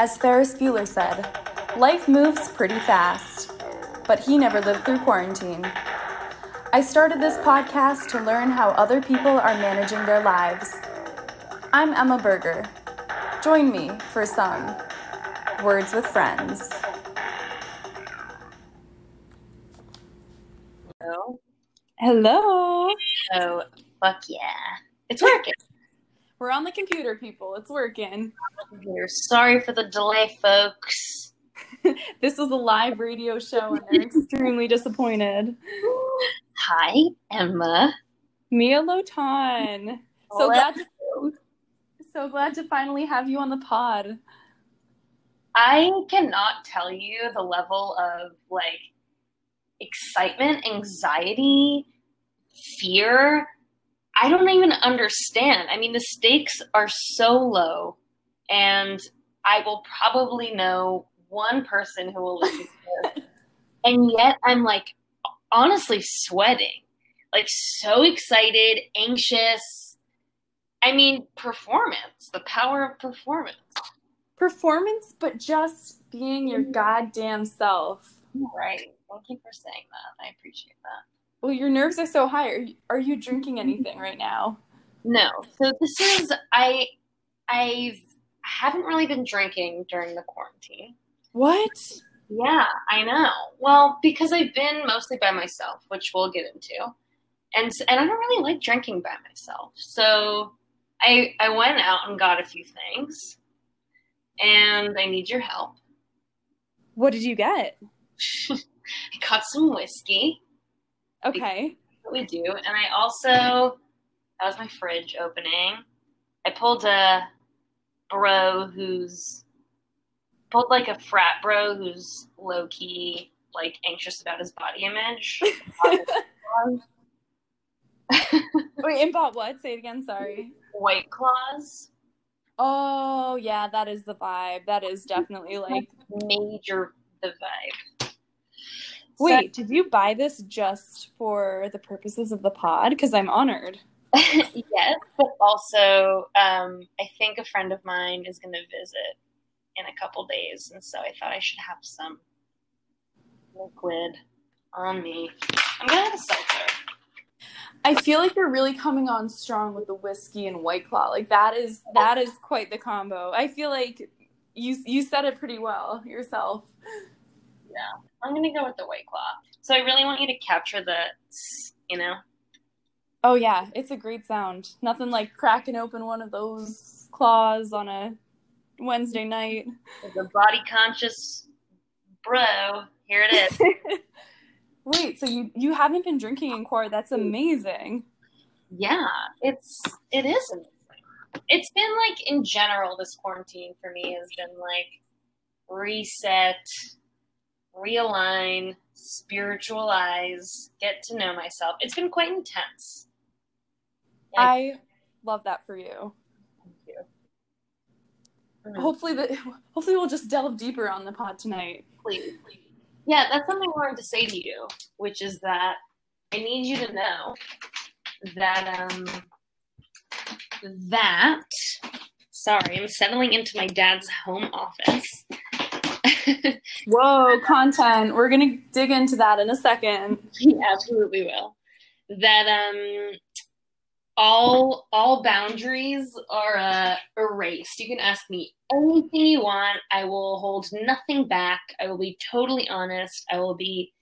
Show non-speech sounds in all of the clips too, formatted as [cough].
As Ferris Bueller said, life moves pretty fast, but he never lived through quarantine. I started this podcast to learn how other people are managing their lives. I'm Emma Berger. Join me for some Words with Friends. Hello. Hello. Oh, fuck yeah. It's working. We're on the computer, people. It's working. We're sorry for the delay, folks. [laughs] this is a live radio show and they're [laughs] extremely disappointed. Hi, Emma. Mia Lotan. So glad to, so glad to finally have you on the pod. I cannot tell you the level of like excitement, anxiety, fear. I don't even understand. I mean, the stakes are so low, and I will probably know one person who will listen to this. [laughs] and yet I'm like honestly sweating. Like so excited, anxious. I mean, performance, the power of performance. Performance, but just being your mm-hmm. goddamn self. Right. Thank you for saying that. I appreciate that. Well, your nerves are so high. Are you, are you drinking anything right now? No. So this is I I've I haven't really been drinking during the quarantine. What? Yeah, I know. Well, because I've been mostly by myself, which we'll get into. And and I don't really like drinking by myself. So I I went out and got a few things. And I need your help. What did you get? [laughs] I got some whiskey. Okay. What we do. And I also that was my fridge opening. I pulled a bro who's pulled like a frat bro who's low key like anxious about his body image. [laughs] [laughs] Wait, and bought what? Say it again. Sorry. White claws. Oh yeah, that is the vibe. That is definitely like major the vibe. Wait, did you buy this just for the purposes of the pod? Because I'm honored. [laughs] yes, but also um, I think a friend of mine is going to visit in a couple days, and so I thought I should have some liquid on me. I'm gonna have a seltzer. I feel like you're really coming on strong with the whiskey and white claw. Like that is that is quite the combo. I feel like you you said it pretty well yourself. Yeah, I'm gonna go with the white claw. So I really want you to capture the, you know. Oh yeah, it's a great sound. Nothing like cracking open one of those claws on a Wednesday night. The body conscious bro, here it is. [laughs] Wait, so you you haven't been drinking in court? That's amazing. Yeah, it's it is amazing. It's been like in general, this quarantine for me has been like reset, realign, spiritualize, get to know myself. It's been quite intense. Like, I love that for you. Thank you. Mm-hmm. Hopefully, the, hopefully we'll just delve deeper on the pod tonight. Please, please. Yeah, that's something I wanted to say to you, which is that I need you to know that um that sorry, I'm settling into my dad's home office. [laughs] Whoa, content. We're gonna dig into that in a second. Yeah, absolutely will. That um all all boundaries are uh, erased. You can ask me anything you want. I will hold nothing back. I will be totally honest. I will be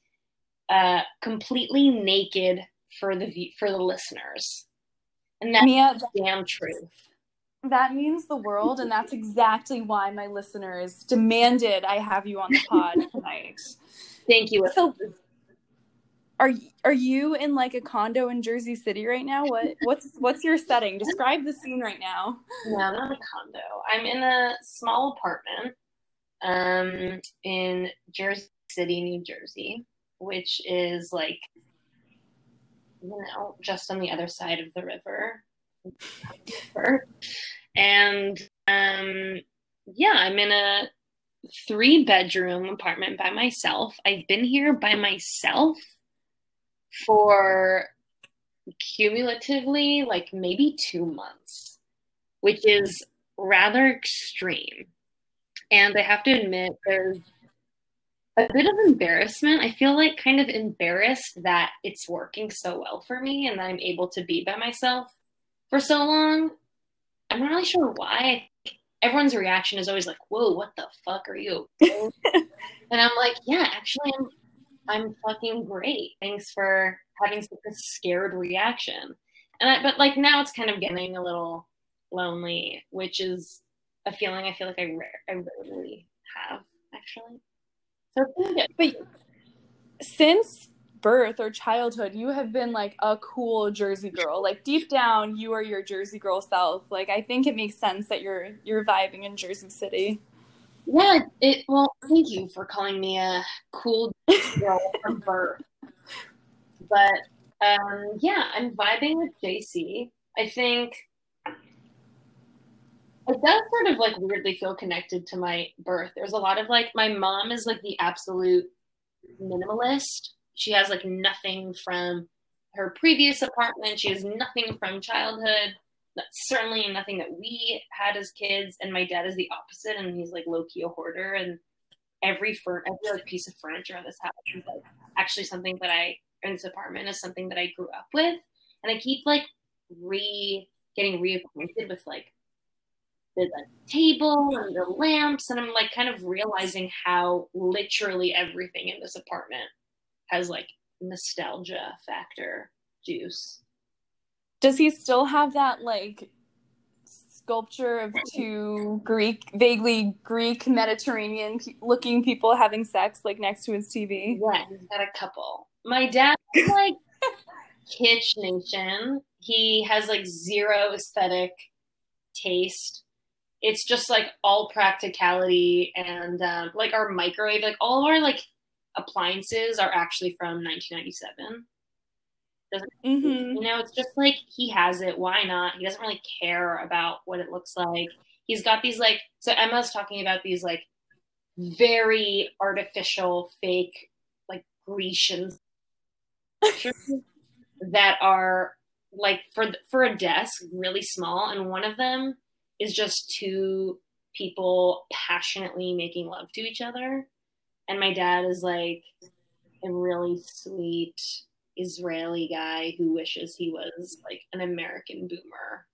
uh, completely naked for the for the listeners, and that's Mia, the damn truth. That means the world, and that's exactly why my listeners demanded I have you on the pod [laughs] tonight. Thank you. So, are are you in like a condo in Jersey City right now? What what's what's your setting? Describe the scene right now. No, not a condo. I'm in a small apartment um in Jersey City, New Jersey, which is like you know, just on the other side of the river. And um yeah, I'm in a three bedroom apartment by myself. I've been here by myself for cumulatively like maybe two months, which is rather extreme. And I have to admit, there's a bit of embarrassment. I feel like kind of embarrassed that it's working so well for me and that I'm able to be by myself for so long. I'm not really sure why. Everyone's reaction is always like, "Whoa, what the fuck are you?" [laughs] and I'm like, "Yeah, actually, I'm I'm fucking great. Thanks for having such a scared reaction." And I, but like now it's kind of getting a little lonely, which is a feeling I feel like I rare, I rarely have actually. So but since birth or childhood, you have been like a cool Jersey girl. Like deep down, you are your Jersey girl self. Like I think it makes sense that you're you're vibing in Jersey City. Yeah, it well, thank you for calling me a cool [laughs] girl from birth. But um, yeah, I'm vibing with JC. I think it does sort of like weirdly feel connected to my birth. There's a lot of like my mom is like the absolute minimalist. She has like nothing from her previous apartment. She has nothing from childhood. That's certainly nothing that we had as kids. And my dad is the opposite, and he's like low key a hoarder. And every fur every like piece of furniture in this house is like actually something that I in this apartment is something that I grew up with. And I keep like re getting reacquainted with like the, the table and the lamps, and I'm like kind of realizing how literally everything in this apartment has like nostalgia factor juice. Does he still have that like sculpture of two Greek, vaguely Greek Mediterranean looking people having sex like next to his TV? Yeah, he's got a couple. My dad like [laughs] kitsch nation. He has like zero aesthetic taste it's just like all practicality and um, like our microwave, like all of our like appliances are actually from 1997. Mm-hmm. You know, it's just like he has it. Why not? He doesn't really care about what it looks like. He's got these like so Emma's talking about these like very artificial, fake, like Grecian [laughs] that are like for for a desk really small, and one of them is just two people passionately making love to each other. And my dad is like a really sweet Israeli guy who wishes he was like an American boomer.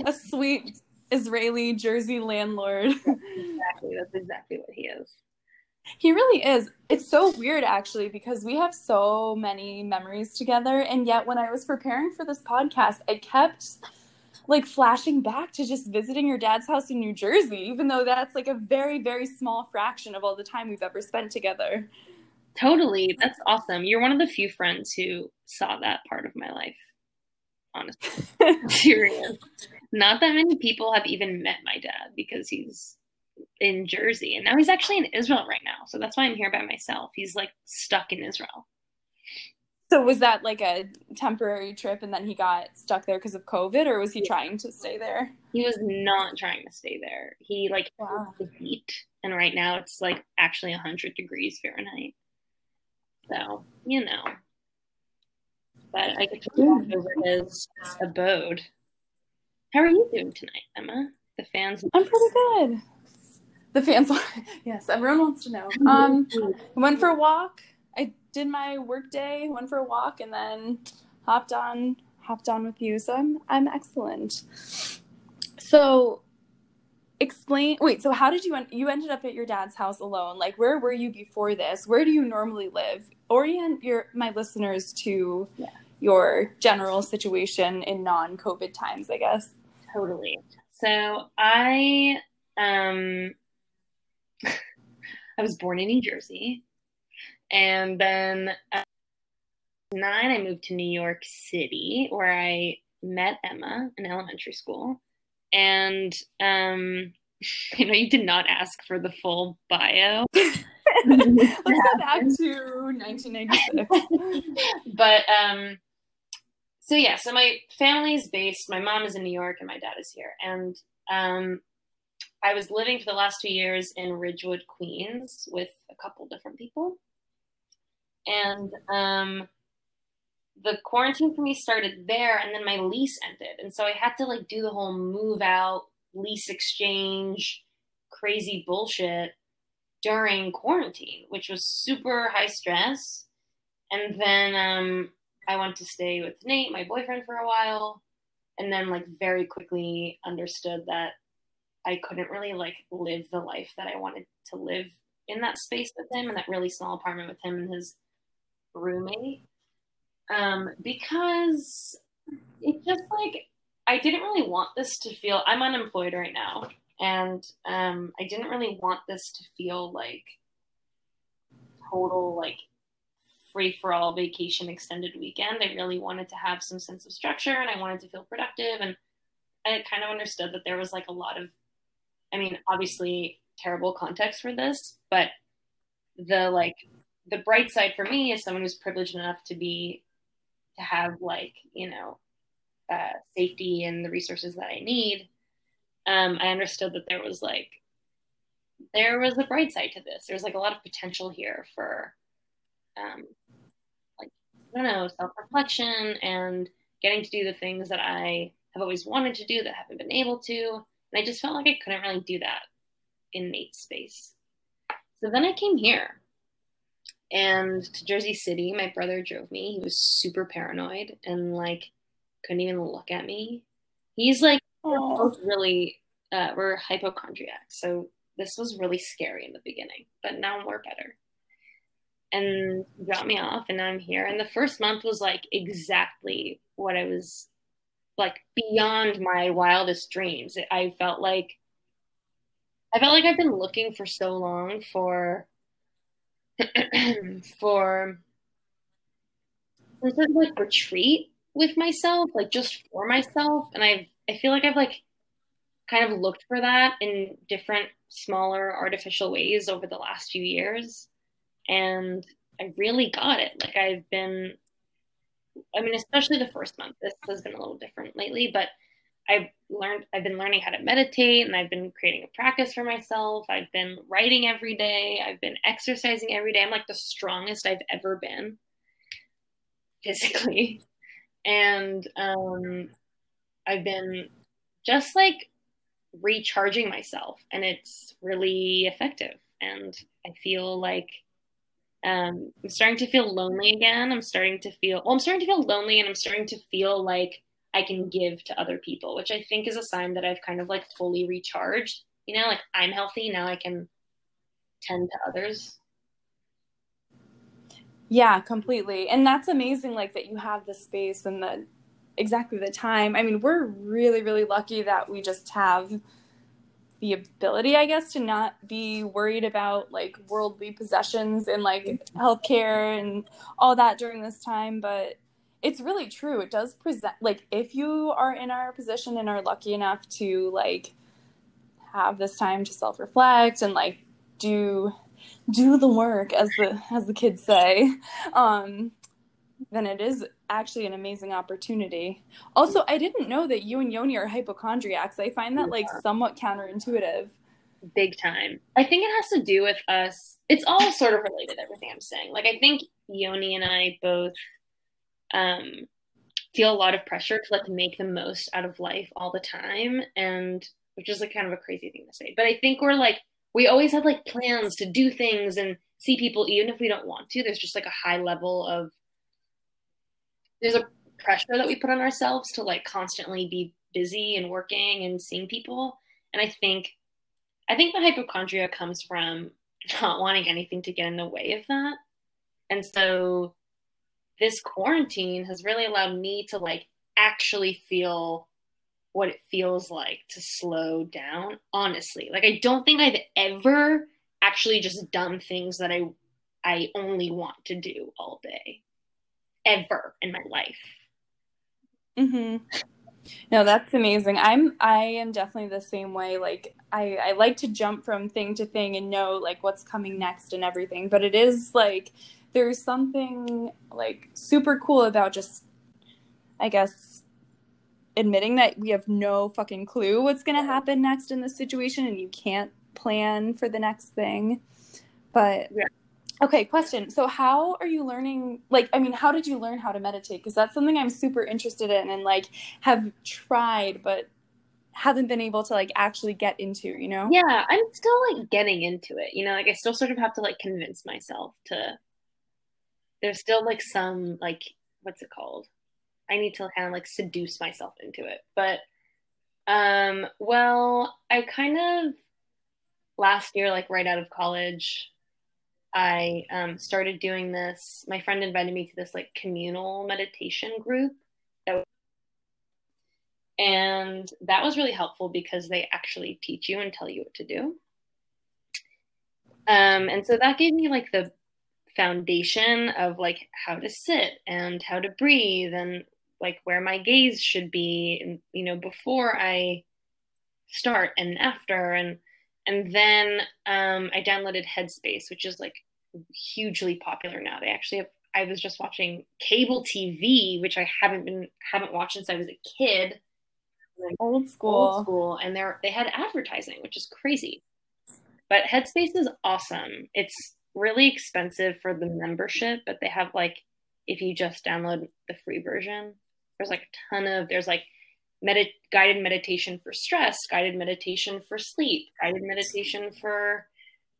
[laughs] a sweet Israeli Jersey landlord. [laughs] exactly. That's exactly what he is. He really is. It's so weird actually because we have so many memories together and yet when I was preparing for this podcast I kept like flashing back to just visiting your dad's house in New Jersey, even though that's like a very, very small fraction of all the time we've ever spent together. Totally. That's awesome. You're one of the few friends who saw that part of my life. Honestly. [laughs] Serious. Not that many people have even met my dad because he's in Jersey and now he's actually in Israel right now. So that's why I'm here by myself. He's like stuck in Israel. So was that like a temporary trip and then he got stuck there because of COVID or was he trying to stay there? He was not trying to stay there. He like wow. the heat and right now it's like actually 100 degrees Fahrenheit. So, you know. But I get to walk over his abode. How are you doing tonight, Emma? The fans I'm pretty good. The fans [laughs] yes, everyone wants to know. Um went for a walk did my work day, went for a walk, and then hopped on hopped on with you. So I'm I'm excellent. So explain wait so how did you you ended up at your dad's house alone like where were you before this where do you normally live orient your my listeners to yeah. your general situation in non-covid times i guess totally so i um [laughs] i was born in new jersey and then at nine, I moved to New York City where I met Emma in elementary school. And um, [laughs] you know, you did not ask for the full bio. [laughs] [laughs] Let's go back to 1996. but um, so yeah, so my family is based. My mom is in New York and my dad is here, and um, I was living for the last two years in Ridgewood, Queens, with a couple different people and um, the quarantine for me started there, and then my lease ended, and so I had to like do the whole move out lease exchange crazy bullshit during quarantine, which was super high stress. And then um, I went to stay with Nate, my boyfriend, for a while, and then like very quickly understood that I couldn't really like live the life that I wanted to live in that space with him in that really small apartment with him and his roommate um, because it just like I didn't really want this to feel. I'm unemployed right now, and um, I didn't really want this to feel like total like free for all vacation extended weekend. I really wanted to have some sense of structure, and I wanted to feel productive, and I kind of understood that there was like a lot of, I mean, obviously terrible context for this, but the like the bright side for me is someone who's privileged enough to be to have like you know uh, safety and the resources that I need. Um, I understood that there was like there was a bright side to this. There's like a lot of potential here for um, like I don't know self reflection and getting to do the things that I have always wanted to do that haven't been able to. And I just felt like I couldn't really do that in Nate's space. So then I came here and to Jersey City. My brother drove me. He was super paranoid and like couldn't even look at me. He's like, we're both really, uh, we're hypochondriacs. So this was really scary in the beginning, but now we're better. And dropped me off, and now I'm here. And the first month was like exactly what I was like beyond my wildest dreams. I felt like I felt like I've been looking for so long for [clears throat] for this is like retreat with myself, like just for myself. And I I feel like I've like kind of looked for that in different smaller artificial ways over the last few years. And I really got it. Like I've been I mean, especially the first month. This has been a little different lately, but I've learned I've been learning how to meditate and I've been creating a practice for myself. I've been writing every day. I've been exercising every day. I'm like the strongest I've ever been [laughs] physically. And um I've been just like recharging myself and it's really effective and I feel like um, I'm starting to feel lonely again. I'm starting to feel well, I'm starting to feel lonely and I'm starting to feel like I can give to other people, which I think is a sign that I've kind of like fully recharged. You know, like I'm healthy now, I can tend to others. Yeah, completely. And that's amazing, like that you have the space and the exactly the time. I mean, we're really, really lucky that we just have the ability, I guess, to not be worried about like worldly possessions and like healthcare and all that during this time. But it's really true. It does present like if you are in our position and are lucky enough to like have this time to self-reflect and like do do the work as the as the kids say um then it is actually an amazing opportunity. Also i didn't know that you and yoni are hypochondriacs. I find that like somewhat counterintuitive. Big time. I think it has to do with us. It's all sort of related everything i'm saying. Like i think yoni and i both um, feel a lot of pressure to like make the most out of life all the time, and which is like kind of a crazy thing to say. But I think we're like we always have like plans to do things and see people, even if we don't want to. There's just like a high level of there's a pressure that we put on ourselves to like constantly be busy and working and seeing people. And I think I think the hypochondria comes from not wanting anything to get in the way of that. And so this quarantine has really allowed me to like actually feel what it feels like to slow down honestly. Like i don't think i've ever actually just done things that i i only want to do all day ever in my life. Mhm no that's amazing. I'm i am definitely the same way. Like i i like to jump from thing to thing and know like what's coming next and everything but it is like there's something like super cool about just I guess admitting that we have no fucking clue what's going to happen next in this situation and you can't plan for the next thing. But yeah. okay, question. So how are you learning like I mean, how did you learn how to meditate? Because that's something I'm super interested in and like have tried but haven't been able to like actually get into, you know? Yeah, I'm still like getting into it. You know, like I still sort of have to like convince myself to there's still like some like what's it called? I need to kind of like seduce myself into it. But um well, I kind of last year like right out of college I um, started doing this. My friend invited me to this like communal meditation group that was- and that was really helpful because they actually teach you and tell you what to do. Um, and so that gave me like the foundation of like how to sit and how to breathe and like where my gaze should be and you know before I start and after and and then um, I downloaded Headspace, which is like hugely popular now. They actually have. I was just watching cable TV, which I haven't been haven't watched since I was a kid old school. Old school, and they're they had advertising, which is crazy. But Headspace is awesome. It's really expensive for the membership, but they have like if you just download the free version, there's like a ton of there's like medit guided meditation for stress, guided meditation for sleep, guided meditation for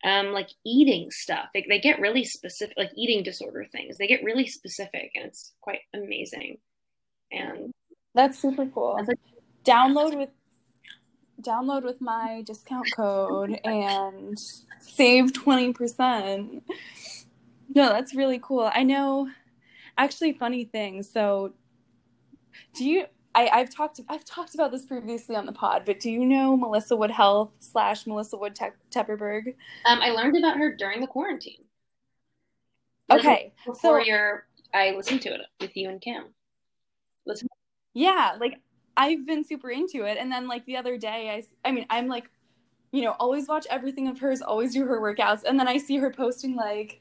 um, like eating stuff. They, they get really specific, like eating disorder things. They get really specific, and it's quite amazing. And that's super cool. That's like, download with download with my discount code and save 20%. No, that's really cool. I know actually funny thing. So do you I, I've talked I've talked about this previously on the pod, but do you know Melissa Wood Health slash Melissa Wood Te- Tepperberg? Um, I learned about her during the quarantine. Okay, before so your I listened to it with you and Cam. Listen. Yeah, like I've been super into it. And then like the other day, I, I mean, I'm like, you know, always watch everything of hers, always do her workouts. And then I see her posting like,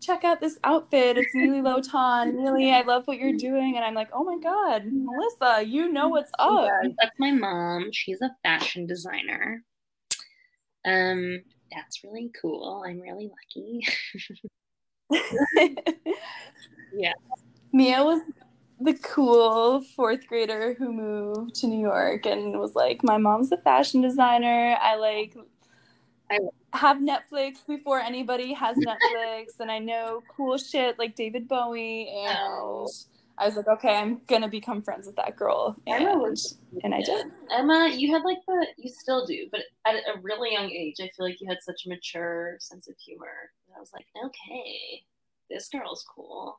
check out this outfit. It's Neely Lotan. [laughs] Neely, I love what you're doing. And I'm like, oh my God, Melissa, you know what's up. Yeah, that's my mom. She's a fashion designer. Um, that's really cool. I'm really lucky. [laughs] [laughs] yeah. Mia was the cool fourth grader who moved to New York and was like, My mom's a fashion designer. I like I have Netflix before anybody has Netflix and I know cool shit like David Bowie and. I was like, okay, I'm gonna become friends with that girl. And, Emma and I did. Emma, you had like the you still do, but at a really young age, I feel like you had such a mature sense of humor. And I was like, okay, this girl's cool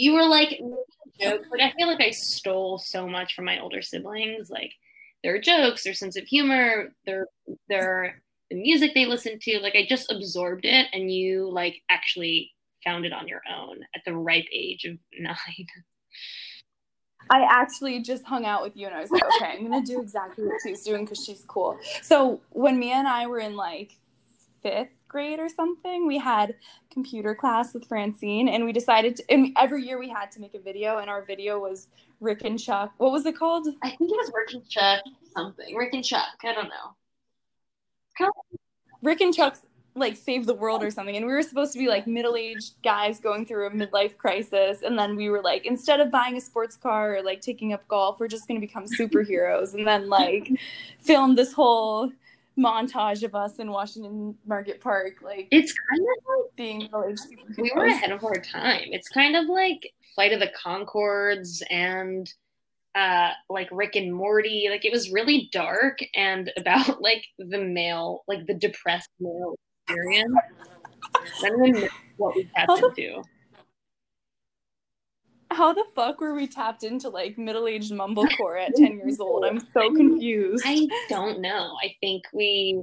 you were like [laughs] jokes. Like I feel like I stole so much from my older siblings. Like their jokes, their sense of humor, their their the music they listened to. Like I just absorbed it, and you like actually found it on your own at the ripe age of [laughs] nine. I actually just hung out with you and I was like, okay, I'm gonna do exactly what she's doing because she's cool. So when Mia and I were in like fifth grade or something, we had computer class with Francine, and we decided to. And every year we had to make a video, and our video was Rick and Chuck. What was it called? I think it was Rick and Chuck something. Rick and Chuck. I don't know. Kind of- Rick and Chuck's like save the world or something and we were supposed to be like middle-aged guys going through a midlife crisis and then we were like instead of buying a sports car or like taking up golf we're just going to become superheroes and then like [laughs] film this whole montage of us in Washington Market Park, like it's kind of like being we were ahead of our time. It's kind of like Flight of the Conchords and uh like Rick and Morty. Like it was really dark and [laughs] about like the male, like the depressed male experience. and then [laughs] what we tapped into how the fuck were we tapped into like middle-aged mumblecore at 10 years old? I'm so confused. I don't know. I think we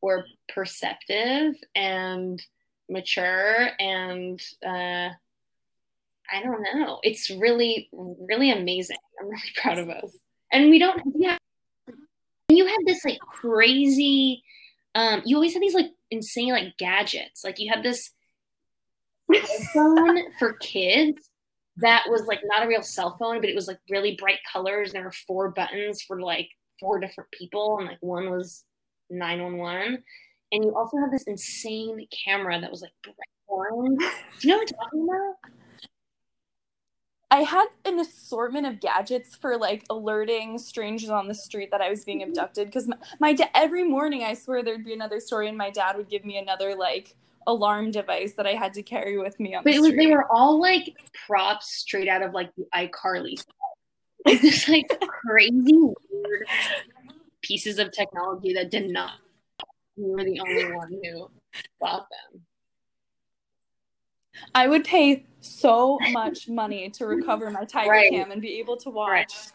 were perceptive and mature and uh i don't know. It's really really amazing. I'm really [laughs] proud of us. And we don't yeah. You had this like crazy um you always had these like insane like gadgets. Like you had this [laughs] phone for kids that was like not a real cell phone, but it was like really bright colors. There were four buttons for like four different people, and like one was 911. And you also have this insane camera that was like bright orange. Do you know what I'm talking about? I had an assortment of gadgets for like alerting strangers on the street that I was being mm-hmm. abducted. Because my, my dad, every morning, I swear there'd be another story, and my dad would give me another like alarm device that I had to carry with me on But the it was, street. they were all like props straight out of like the iCarly stuff. It's just like [laughs] crazy weird pieces of technology that did not. You were the only one who bought them. I would pay so much money to recover my Tiger Right. Cam and be able to watch, Right.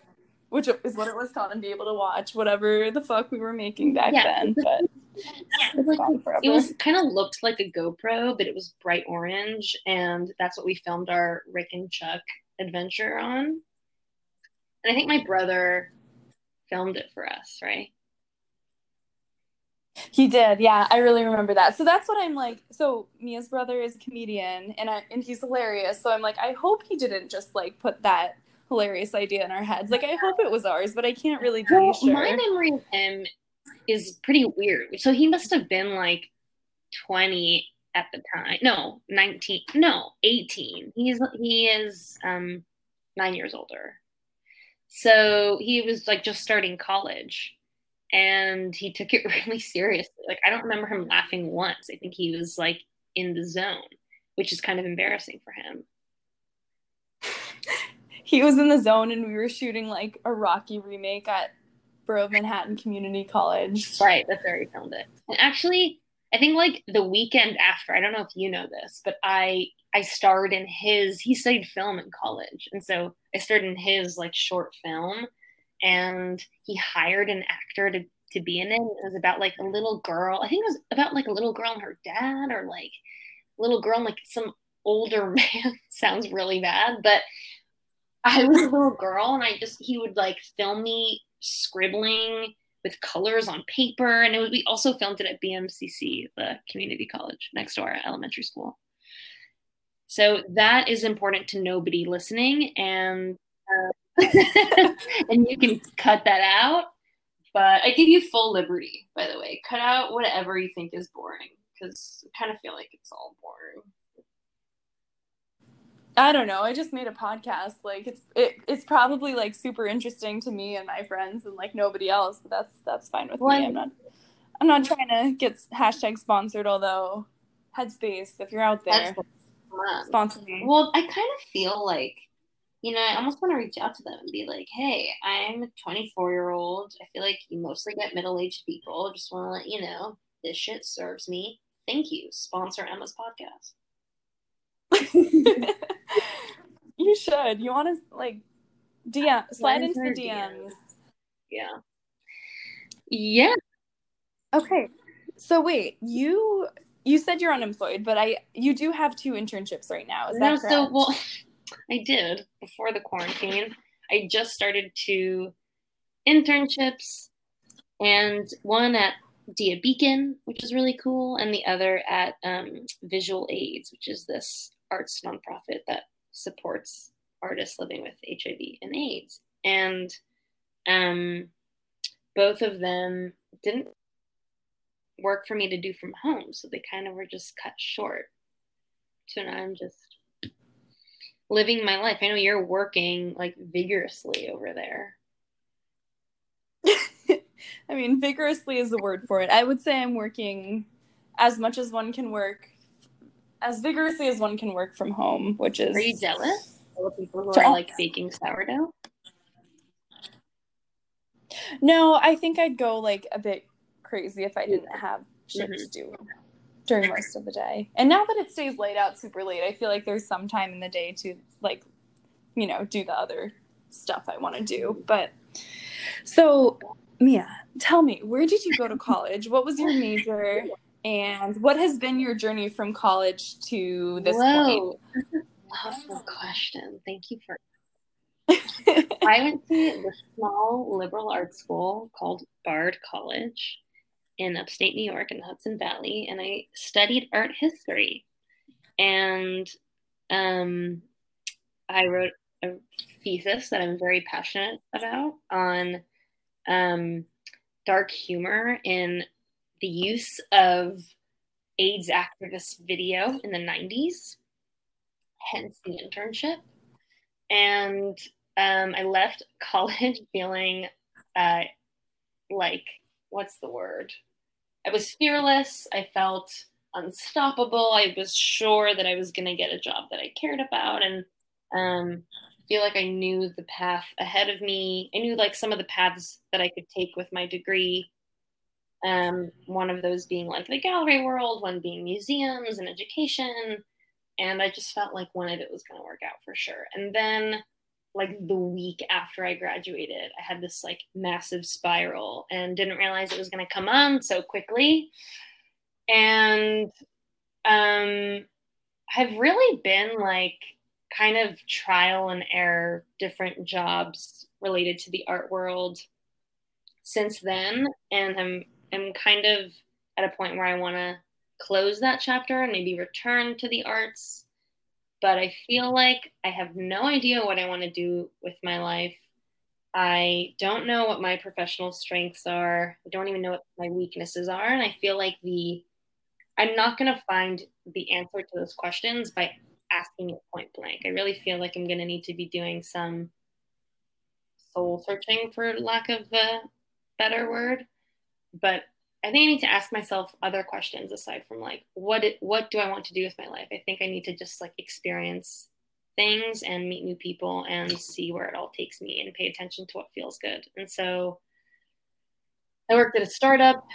Which is what it was called, and be able to watch whatever the fuck we were making back Yeah. then. But it's like- It was kind of looked like a GoPro, but it was bright orange, and that's what we filmed our Rick and Chuck adventure on. And I think my brother filmed it for us, right? He did, yeah. I really remember that. So that's what I'm like. So Mia's brother is a comedian, and I, and he's hilarious. So I'm like, I hope he didn't just like put that hilarious idea in our heads. Like I hope it was ours, but I can't really be Well, sure. my memory of him is pretty weird. So he must have been like 20 at the time. No, 19. No, 18. He's he is um 9 years older. So he was like just starting college and he took it [laughs] really seriously. Like I don't remember him laughing once. I think he was like in the zone, which is kind of embarrassing for him. [laughs] he was in the zone, and we were shooting like a Rocky remake at of Manhattan Community College. Right, that's where he filmed it. And actually, I think like the weekend after, I don't know if you know this, but I I starred in his he studied film in college. And so I starred in his like short film and he hired an actor to to be in it. It was about like a little girl. I think it was about like a little girl and her dad or like little girl and like some older [laughs] man. Sounds really bad, but I was a little girl and I just he would like film me scribbling with colors on paper and it was, we also filmed it at BMCC, the community college next to our elementary school. So that is important to nobody listening and uh, [laughs] and you can cut that out. But I give you full liberty, by the way. Cut out whatever you think is boring because I kind of feel like it's all boring. I don't know. I just made a podcast. Like it's it, it's probably like super interesting to me and my friends and like nobody else. But that's that's fine with Well, me. I'm not I'm not trying to get hashtag sponsored. Although Headspace, if you're out there, sponsor me. Well, I kind of feel like, you know, I almost want to reach out to them and be like, hey, I'm a 24 year old. I feel like you mostly get middle aged people. Just want to let you know this shit serves me. Thank you. Sponsor Emma's podcast. [laughs] you should. You want to like DM slide Slide into the into our DMs. Yeah. Yeah. Okay. So wait, you you said you're unemployed, but I you do have two internships right now. Is that No, correct? so, well, [laughs] I did before the quarantine. I just started two internships and one at Dia Beacon, which is really cool, and the other at um, Visual AIDS, which is this arts nonprofit that supports artists living with HIV and AIDS. And um, both of them didn't work for me to do from home, so they kind of were just cut short. So now I'm just living my life. I know you're working like vigorously over there. [laughs] I mean, vigorously is the word for it. I would say I'm working as much as one can work, as vigorously as one can work from home, which is. Are you jealous? All the people who are like baking sourdough. No, I think I'd go like a bit crazy if I didn't have shit to mm-hmm. do during most of the day. And now that it stays late out super late, I feel like there's some time in the day to like, you know, do the other stuff I want to do. But so, Mia, tell me, where did you go to college? What was your major? And what has been your journey from college to this Whoa, that's a awful question. Thank you for. [laughs] I went to the small liberal arts school called Bard College in upstate New York in the Hudson Valley, and I studied art history. And um, I wrote a thesis that I'm very passionate about on um, dark humor in the use of AIDS activist video in the 90s, hence the internship. and um, I left [laughs] college feeling uh, like what's the word? I was fearless. I felt unstoppable. I was sure that I was going to get a job that I cared about, and um, feel like I knew the path ahead of me. I knew like some of the paths that I could take with my degree. Um, one of those being like the gallery world, one being museums and education. And I just felt like one of it was going to work out for sure. And then, like the week after I graduated, I had this like massive spiral and didn't realize it was going to come on so quickly. And um, I've really been like kind of trial and error different jobs related to the art world since then and i'm i'm kind of at a point where i want to close that chapter and maybe return to the arts but i feel like i have no idea what i want to do with my life i don't know what my professional strengths are i don't even know what my weaknesses are and i feel like the i'm not going to find the answer to those questions by asking it point blank. I really feel like I'm going to need to be doing some soul searching, for lack of a better word. But I think I need to ask myself other questions aside from like, what it, what do I want to do with my life? I think I need to just like experience things and meet new people and see where it all takes me and pay attention to what feels good. And so I worked at a startup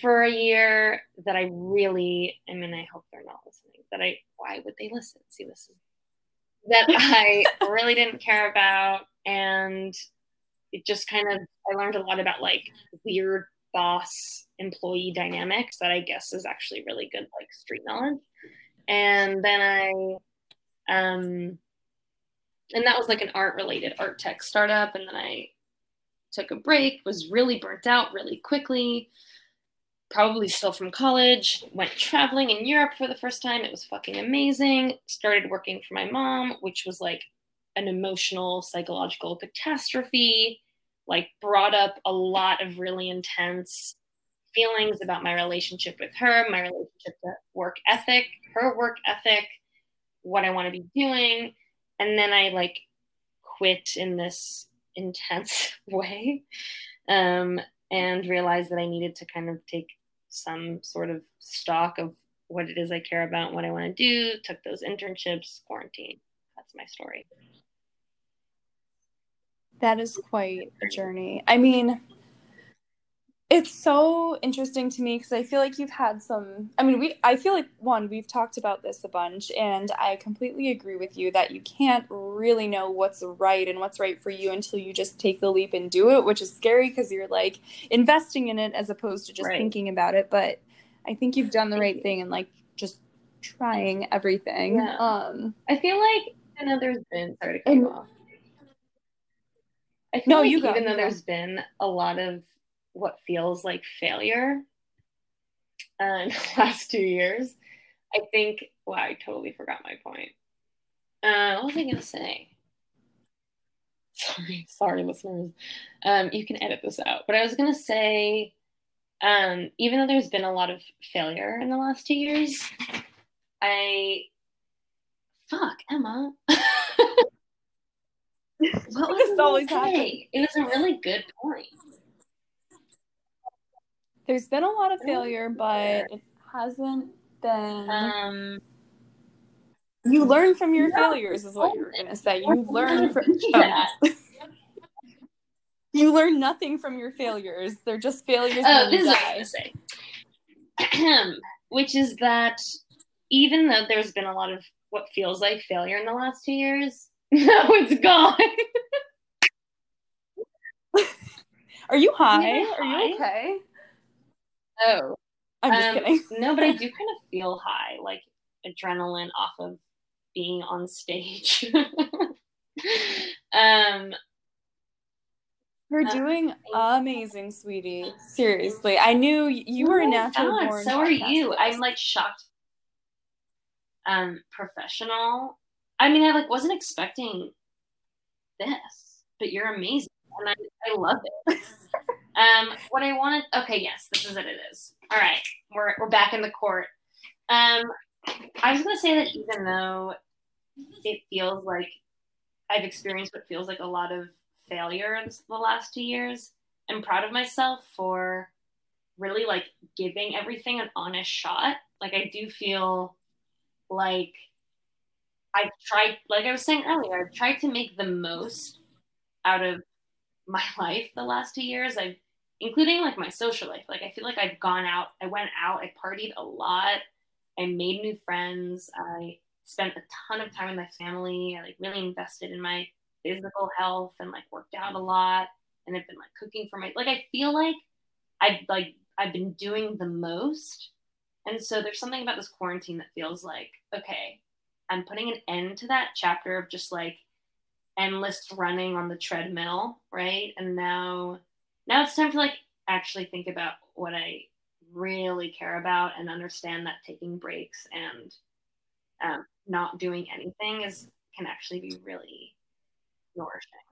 for a year that I really, I mean, I hope they're not listening, that I, why would they listen? See, this is that [laughs] I really didn't care about. And it just kind of, I learned a lot about like weird boss employee dynamics that I guess is actually really good, like street knowledge. And then I, um, and that was like an art related art tech startup. And then I took a break, was really burnt out really quickly probably still from college, went traveling in Europe for the first time. It was fucking amazing. Started working for my mom, which was like an emotional, psychological catastrophe, like brought up a lot of really intense feelings about my relationship with her, my relationship to work ethic, her work ethic, what I want to be doing. And then I like quit in this intense [laughs] way um, and realized that I needed to kind of take some sort of stock of what it is I care about, what I want to do, took those internships, quarantine. That's my story. That is quite a journey. I mean, it's so interesting to me because I feel like you've had some. I mean, we. I feel like one, we've talked about this a bunch, and I completely agree with you that you can't really know what's right and what's right for you until you just take the leap and do it, which is scary because you're like investing in it as opposed to just right. thinking about it. But I think you've done the right thing and like just trying everything. Yeah. Um, I feel like I know there's been sorry to cut you off. I feel no, like you go, even though there's been a lot of what feels like failure uh, [laughs] in the last two years. I think, wow, I totally forgot my point. Uh, what was I going to say? Sorry, sorry, listeners. Um, you can edit this out. But I was going to say, um, even though there's been a lot of failure in the last two years, I. Fuck, Emma. [laughs] what [laughs] was always happening? It was a really good point. There's been a lot of failure, but it hasn't been. Um, you learn from your failures, is what you were gonna say. You [laughs] learn from. Yeah. [laughs] you learn nothing from your failures. They're just failures. Oh, this is what I say. [clears throat] Which is that even though there's been a lot of what feels like failure in the last two years, [laughs] now it's gone. Are you high? Are you okay? Oh, I'm just um, kidding. no, but I do [laughs] kind of feel high, like adrenaline off of being on stage. [laughs] um, you're uh, doing amazing, sweetie. Seriously, I knew you were a oh natural God, born. So are you. I'm like shocked. Um, professional. I mean, I like wasn't expecting this, but you're amazing, and I, I love it. [laughs] Um, what I wanted, okay, yes, this is what it is. All right, we're, we're back in the court. Um, I was to say that even though it feels like I've experienced what feels like a lot of failure in the last two years. I'm proud of myself for really like giving everything an honest shot. Like I do feel like I've tried, like I was saying earlier, I've tried to make the most out of [laughs] my life the last two years. I've, including like my social life. Like I feel like I've gone out, I went out, I partied a lot, I made new friends, I spent a ton of time with my family. I like really invested in my physical health and like worked out a lot and I've been like cooking for my like I feel like I've like I've been doing the most. And so there's something about this quarantine that feels like, okay, I'm putting an end to that chapter of just like endless running on the treadmill, right? And now now it's time to like actually think about what I really care about and understand that taking breaks and um, not doing anything is can actually be really nourishing.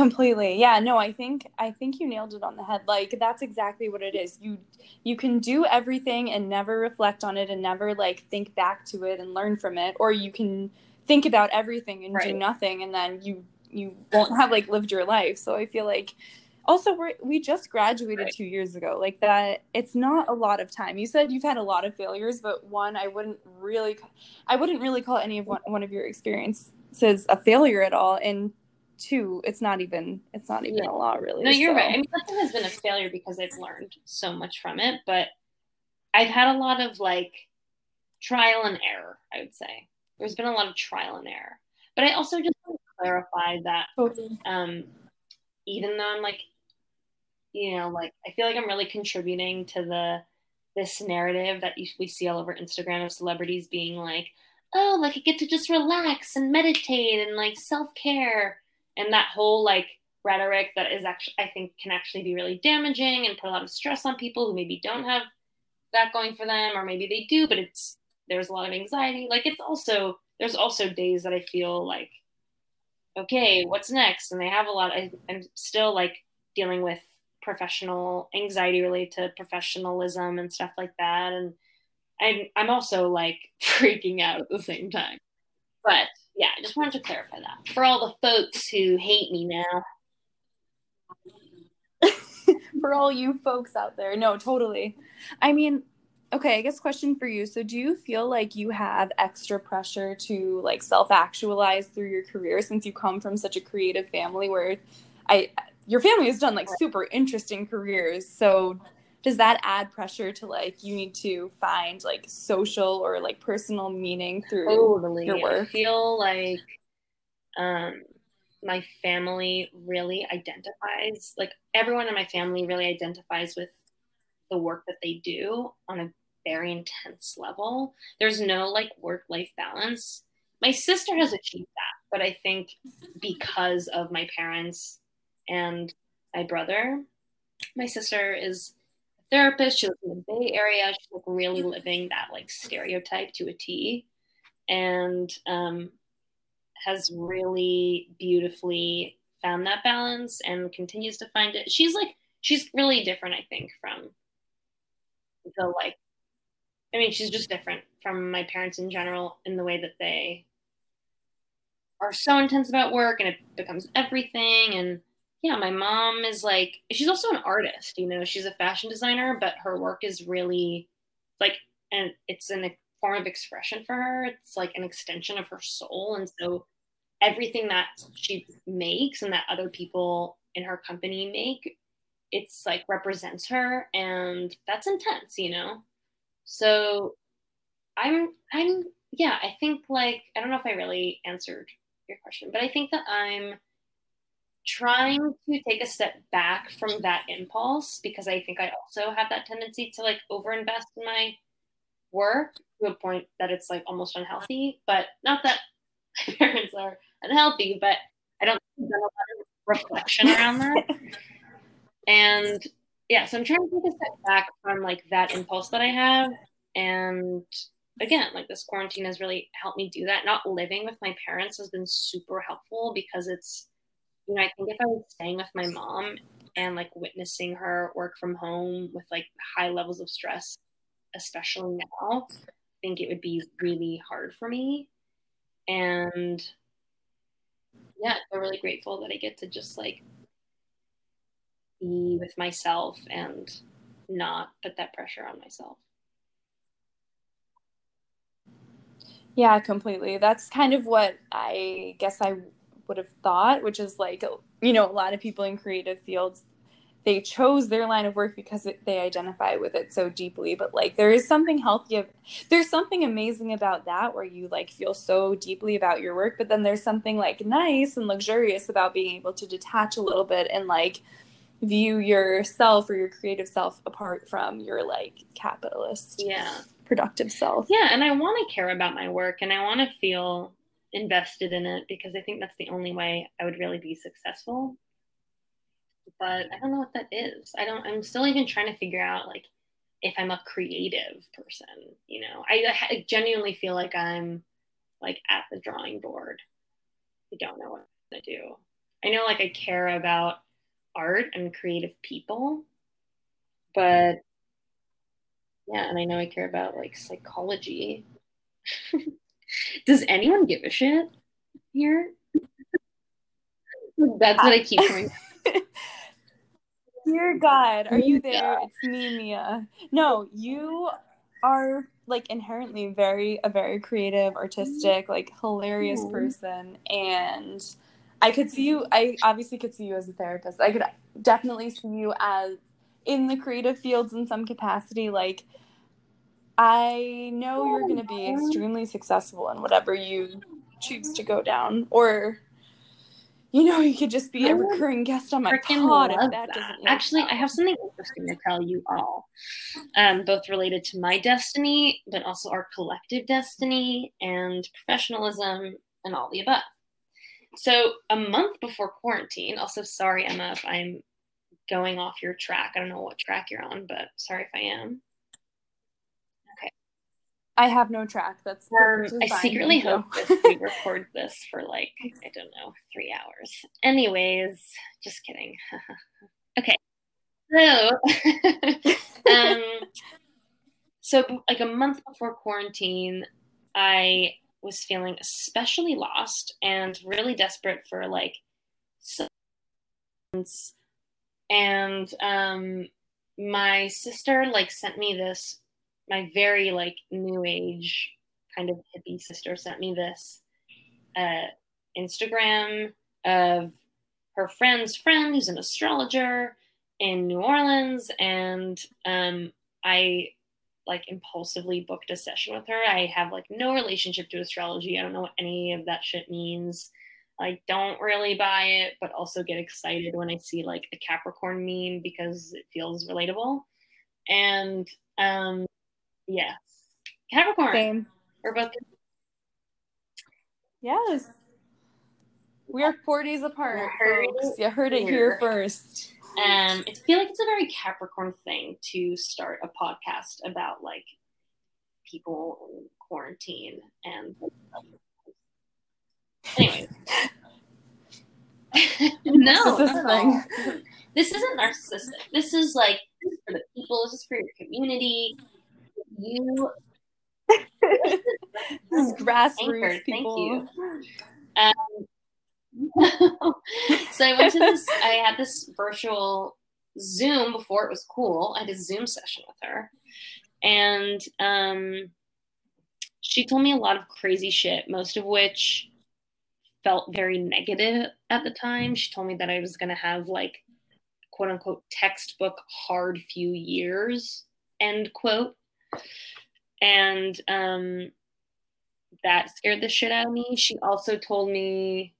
Completely. Yeah no i think i think you nailed it on the head. Like that's exactly what it is. You you can do everything and never reflect on it and never like think back to it and learn from it or you can think about everything and right. do nothing and then you you won't have like lived your life. So i feel like also we we just graduated right. two years ago. Like that it's not a lot of time. You said you've had a lot of failures but one i wouldn't really i wouldn't really call any of one, one of your experiences a failure at all. And two it's not even it's not even yeah. a lot really no you're so. right i mean nothing has been a failure because i've learned so much from it but i've had a lot of like trial and error i would say there's been a lot of trial and error but i also just want to clarify that totally. um even though i'm like you know like i feel like i'm really contributing to the this narrative that we see all over instagram of celebrities being like oh like i get to just relax and meditate and like self-care and that whole like rhetoric that is actually i think can actually be really damaging and put a lot of stress on people who maybe don't have that going for them or maybe they do but it's there's a lot of anxiety. Like it's also there's also days that i feel like okay what's next? And they have a lot I, i'm still like dealing with professional anxiety related to professionalism and stuff like that. And I'm, I'm also like [laughs] freaking out at the same time. But yeah, I just wanted to clarify that for all the folks who hate me now. [laughs] for all you folks out there. No, totally. I mean, okay, I guess question for you. So do you feel like you have extra pressure to like self-actualize through your career since you come from such a creative family where I your family has done like super interesting careers. So does that add pressure to like you need to find like social or like personal meaning through totally. your work? I feel like um my family really identifies like everyone in my family really identifies with the work that they do on a very intense level. There's no like work life balance. My sister has achieved that, but I think because of my parents and my brother, my sister is therapist. She lives in the Bay Area. She's like really living that like stereotype to a T, and um, has really beautifully found that balance and continues to find it. She's like she's really different, I think, from the like. I mean, she's just different from my parents in general in the way that they are so intense about work and it becomes everything and yeah, my mom is like, she's also an artist, you know, she's a fashion designer, but her work is really like, and it's a form of expression for her. It's like an extension of her soul. And so everything that she makes and that other people in her company make, it's like represents her. And that's intense, you know? So I'm, I'm, yeah, I think like, I don't know if I really answered your question, but I think that I'm, trying to take a step back from that impulse because I think I also have that tendency to like overinvest in my work to a point that it's like almost unhealthy. But not that [laughs] my parents are unhealthy, but I don't think a lot of reflection around that. [laughs] and yeah, so I'm trying to take a step back from like that impulse that I have. And again, like this quarantine has really helped me do that. Not living with my parents has been super helpful because it's you know, I think if I was staying with my mom and like witnessing her work from home with like high levels of stress, especially now, I think it would be really hard for me. and yeah, I'm really grateful that I get to just like be with myself and not put that pressure on myself. Yeah, completely. That's kind of what I guess I would have thought, which is like, you know, a lot of people in creative fields, they chose their line of work because it, they identify with it so deeply. But like, there is something healthy, of, there's something amazing about that where you like feel so deeply about your work, but then there's something like nice and luxurious about being able to detach a little bit and like view yourself or your creative self apart from your like capitalist yeah productive self yeah and i want to care about my work and i want to feel invested in it because i think that's the only way i would really be successful but i don't know what that is i don't i'm still even trying to figure out like if i'm a creative person you know i, I genuinely feel like i'm like at the drawing board i don't know what gonna do i know like i care about art and creative people. But yeah, and I know I care about like psychology. [laughs] Does anyone give a shit here? That's what I keep hearing. [laughs] Dear God, are you there? It's me, Mia. No, you are like inherently very a very creative, artistic, like hilarious person and I could see you. I obviously could see you as a therapist. I could definitely see you as in the creative fields in some capacity. Like, I know you're going to be extremely successful in whatever you choose to go down, or you know, you could just be a recurring guest on my pod if that, that. doesn't. Actually, out. I have something interesting to tell you all, um, both related to my destiny, but also our collective destiny and professionalism and all the above. So a month before quarantine, also sorry, Emma, if I'm going off your track. I don't know what track you're on, but sorry if I am. I have no track. That's um, I secretly hope that we [laughs] record this for like, I don't know, three hours. Anyways, just kidding. [laughs] okay. So [laughs] um so like a month before quarantine, I was feeling especially lost and really desperate for like. And um, my sister like sent me this. My very like new age kind of hippie sister sent me this uh, Instagram of her friend's friend who's an astrologer in New Orleans, and um, I like impulsively booked a session with her. I have like no relationship to astrology. I don't know what any of that shit means. I don't really buy it, but also get excited when I see like a Capricorn meme because it feels relatable. And um yes. Capricorn. Same. We're both Yes. We are four days apart. Folks. You heard it here first. Um, I feel like it's a very Capricorn thing to start a podcast about like people in quarantine and anyway. [laughs] no, this, is this isn't narcissistic. This is like this is for the people. This is for your community. You. [laughs] this is grassroots people. Thank you. Um, [laughs] so I went to this, [laughs] I had this virtual Zoom before it was cool. I had a Zoom session with her. And um, she told me a lot of crazy shit, most of which felt very negative at the time. She told me that I was going to have like quote unquote textbook hard few years, end quote. And um, that scared the shit out of me. She also told me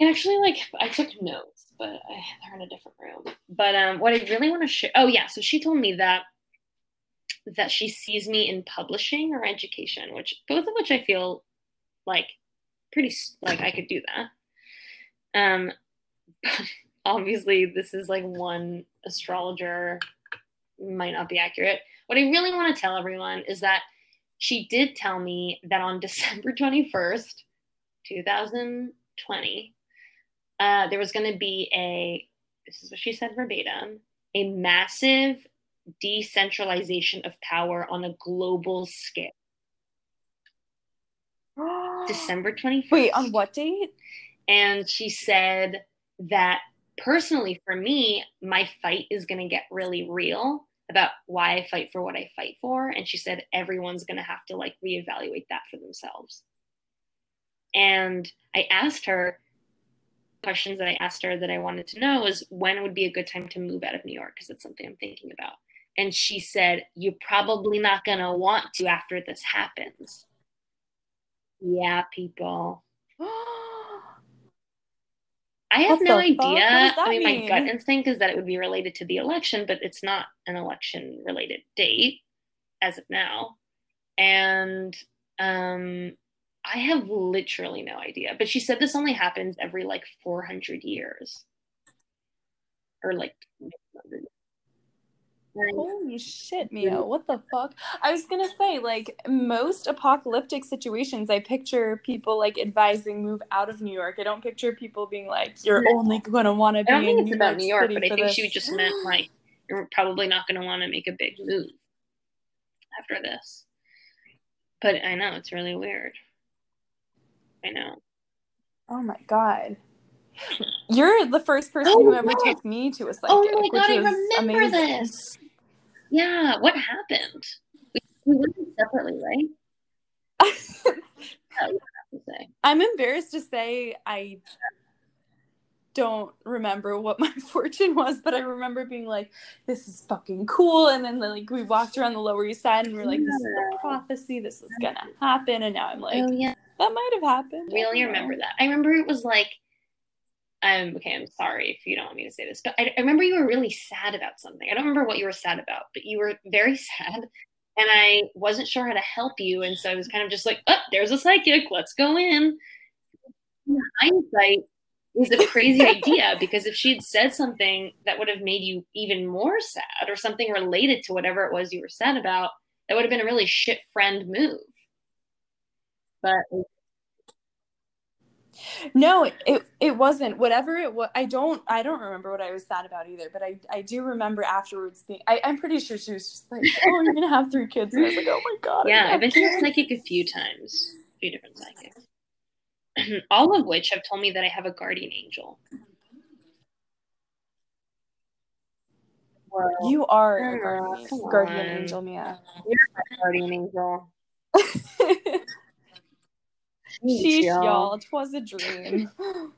actually like I took notes, but I, they're in a different room. But um, what I really want to share. Oh yeah, so she told me that that she sees me in publishing or education, which both of which I feel like pretty like I could do that. Um, [laughs] obviously this is like one astrologer might not be accurate. What I really want to tell everyone is that she did tell me that on [laughs] December 21st, 2020, uh, there was going to be a, this is what she said verbatim, a massive decentralization of power on a global scale. [gasps] December 21st. Wait, on what date? And she said that personally for me, my fight is going to get really real about why I fight for what I fight for. And she said everyone's going to have to like reevaluate that for themselves. And I asked her questions that I asked her that I wanted to know is when would be a good time to move out of New York because it's something I'm thinking about. And she said, You're probably not going to want to after this happens. Yeah, people. [gasps] [gasps] I have What no the fuck? What idea. I mean, my gut instinct is that it would be related to the election, but it's not an election related date as of now. And um, I have literally no idea. But she said this only happens every like 400 years or like 600. And Holy shit, Mia. What the fuck? I was gonna say, like, most apocalyptic situations, I picture people like advising move out of New York. I don't picture people being like, you're only gonna want to be I don't think in it's New about York New York, City but I think this. she just meant like you're probably not going to want to make a big move after this. But I know it's really weird. I know. Oh my god. You're the first person Oh, who ever took me to a psychic. Oh my god, I remember amazing. this. Yeah, what happened? We, we went separately, right? [laughs] That was what I have to say. I'm embarrassed to say I don't remember what my [laughs] fortune was, but I remember being like, "This is fucking cool," and then like we walked around the Lower East Side and we are like, "This is a prophecy. This is gonna happen," and now I'm like, oh yeah, "That might have happened." Really remember that. I remember it was like, um, okay, I'm sorry if you don't want me to say this, but I, I remember you were really sad about something. I don't remember what you were sad about, but you were very [laughs] sad, and I wasn't sure how to help you, and so I was kind of just like, oh, there's a psychic, let's go in. In hindsight, is a crazy idea [laughs] because if she had said something that would have made you even more sad or something related to whatever it was you were sad about, that would have been a really shit friend move. But No, it it wasn't. Whatever it was, I don't I don't remember what I was sad about either. But I I do remember afterwards being. I, I'm pretty sure she was just like, [laughs] "Oh, you're gonna have three kids," and I was like, "Oh my god." Yeah, I've been to a kids." psychic a few times, a few different psychics, [clears throat] all of which have told me that I have a guardian angel. Well, You are Oh, a guardian, guardian angel, Mia. You're a guardian angel. [laughs] Sheesh, y'all. Twas a dream. [laughs]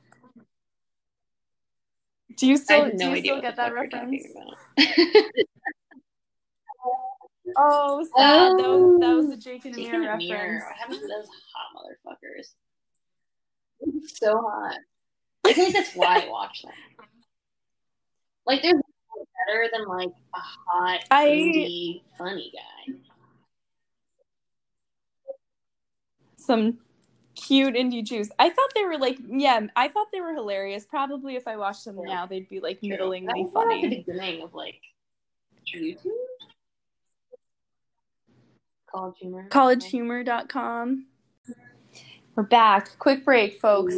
Do you still no do you still get that fuck reference? talking about. [laughs] Oh, sad. That was that was oh. the Jake and Jake Amir and Amir. reference. What happened to those hot motherfuckers? So hot. I think that's why I watch them. Like, there's nothing better than like a hot, I- indie, funny guy. Some cute indie Jews. I thought they were like, yeah, I thought they were hilarious. Probably if I watched them Yeah. now, they'd be like That middlingly not the funny. beginning of like YouTube. College humor. Collegehumor.com. We're back. Quick break, folks.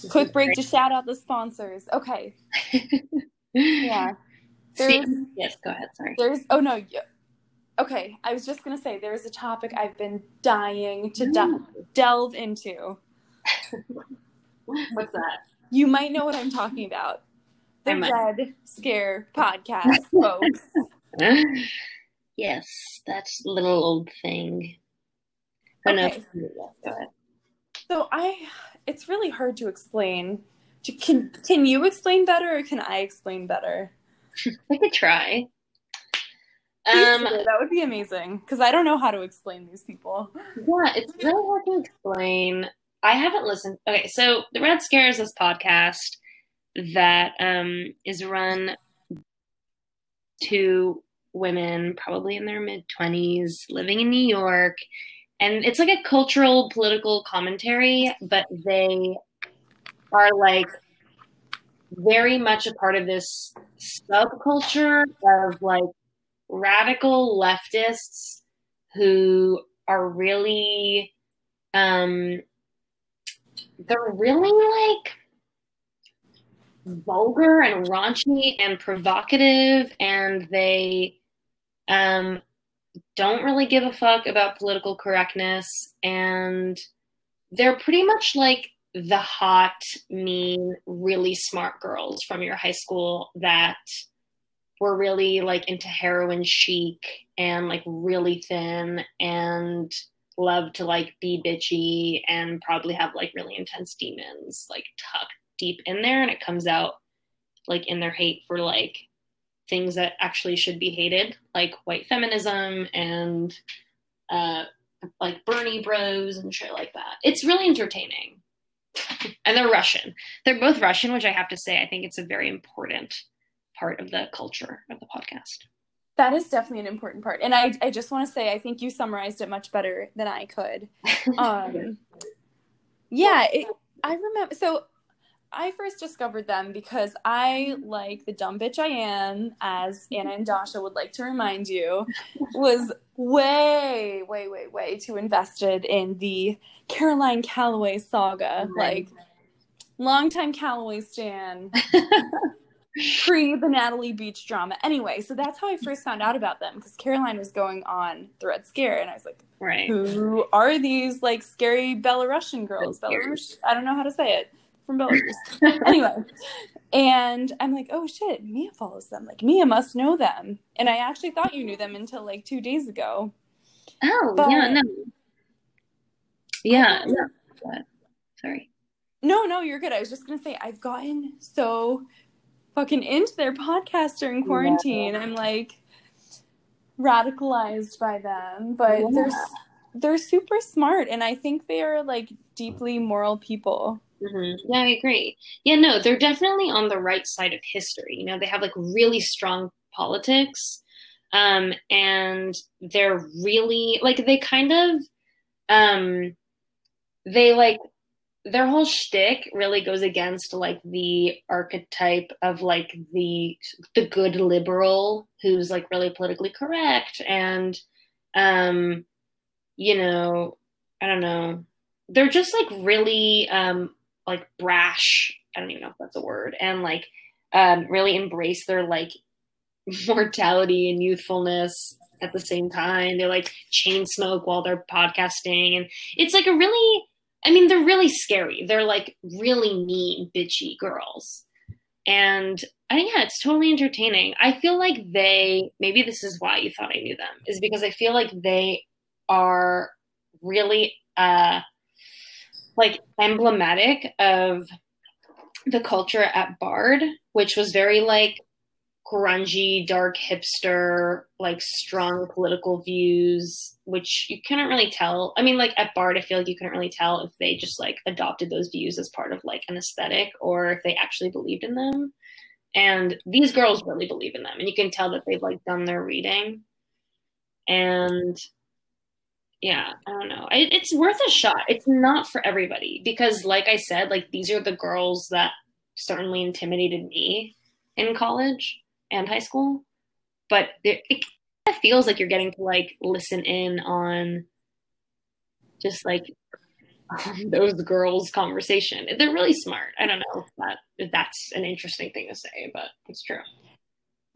This Quick break to shout out the sponsors. Okay. [laughs] Yeah. There's yes, go ahead. Sorry. there's oh no. Okay, I was just gonna say there's a topic I've been dying to de- delve into. [laughs] What's that? You might know what I'm talking about. The. Red Scare podcast, [laughs] folks. yes, that's little old thing. But Okay. yes, go ahead. So I, it's really hard to explain. Do- Can can you explain better, or can I explain better? [laughs] I could try. Um, that would be amazing because I don't know how to explain these people. yeah, it's really hard to explain. I haven't listened. Okay, so the Red Scare is this podcast that um, is run to women, probably in their mid twenties, living in New York, and it's like a cultural, political commentary, but they are like very much a part of this subculture of like radical leftists who are really um they're really like vulgar and raunchy and provocative and they um don't really give a fuck about political correctness and they're pretty much like the hot, mean, really smart girls from your high school that were really like into heroin chic and like really thin and love to like be bitchy and probably have like really intense demons like tucked deep in there and it comes out like in their hate for like things that actually should be hated like white feminism and uh like Bernie bros and shit like that. It's really entertaining. [laughs] and they're Russian. They're both Russian, which I have to say I think it's a very important part of the culture of the podcast. That is definitely an important part. And I, I just want to say, I think you summarized it much better than I could. [laughs] Um, yeah, it, I remember. So I first discovered them because I, like the dumb bitch I am, as Anna and Dasha would like to remind you, was way, way, way, way too invested in the Caroline Calloway saga. Right. Like, longtime Calloway stan, [laughs] pre the Natalie Beach drama. Anyway, so that's how I first found out about them because Caroline was going on the Red Scare, and I was like, right. who are these like scary Belarusian girls? Belarus? I don't know how to say it from [laughs] Belarus. anyway, and I'm like, oh shit, Mia follows them. Like Mia must know them, and I actually thought you knew them until like two days ago. Oh but, yeah, no, yeah, no. Sorry. No, no, you're good. I was just gonna say I've gotten so fucking into their podcast during quarantine. Yeah. I'm like radicalized by them, but yeah. they're they're super smart, and I think they are like deeply moral people. Mm-hmm. Yeah, I agree. Yeah, no, they're definitely on the right side of history. You know, they have like really strong politics, um, and they're really like they kind of, um, they like their whole shtick really goes against like the archetype of like the the good liberal who's like really politically correct and, um, you know, I don't know. They're just like really um like brash. I don't even know if that's a word, and like um, really embrace their like [laughs] mortality and youthfulness at the same time. They like chain smoke while they're podcasting, and it's like a really. I mean, they're really scary. They're like really mean, bitchy girls. And I think, yeah, it's totally entertaining. I feel like they, maybe this is why you thought I knew them, is because I feel like they are really uh, like emblematic of the culture at Bard, which was very like grungy, dark hipster, like strong political views, which you couldn't really tell. I mean, like at Bard, I feel like you couldn't really tell if they just like adopted those views as part of like an aesthetic or if they actually believed in them. And these girls really believe in them, and you can tell that they've like done their reading. And yeah, I don't know. It's worth a shot. It's not for everybody because, like I said, like these are the girls that certainly intimidated me in college and high school. But it, it kind of feels like you're getting to like listen in on just like [laughs] those girls' conversation. They're really smart. I don't know if that if that's an interesting thing to say, but it's true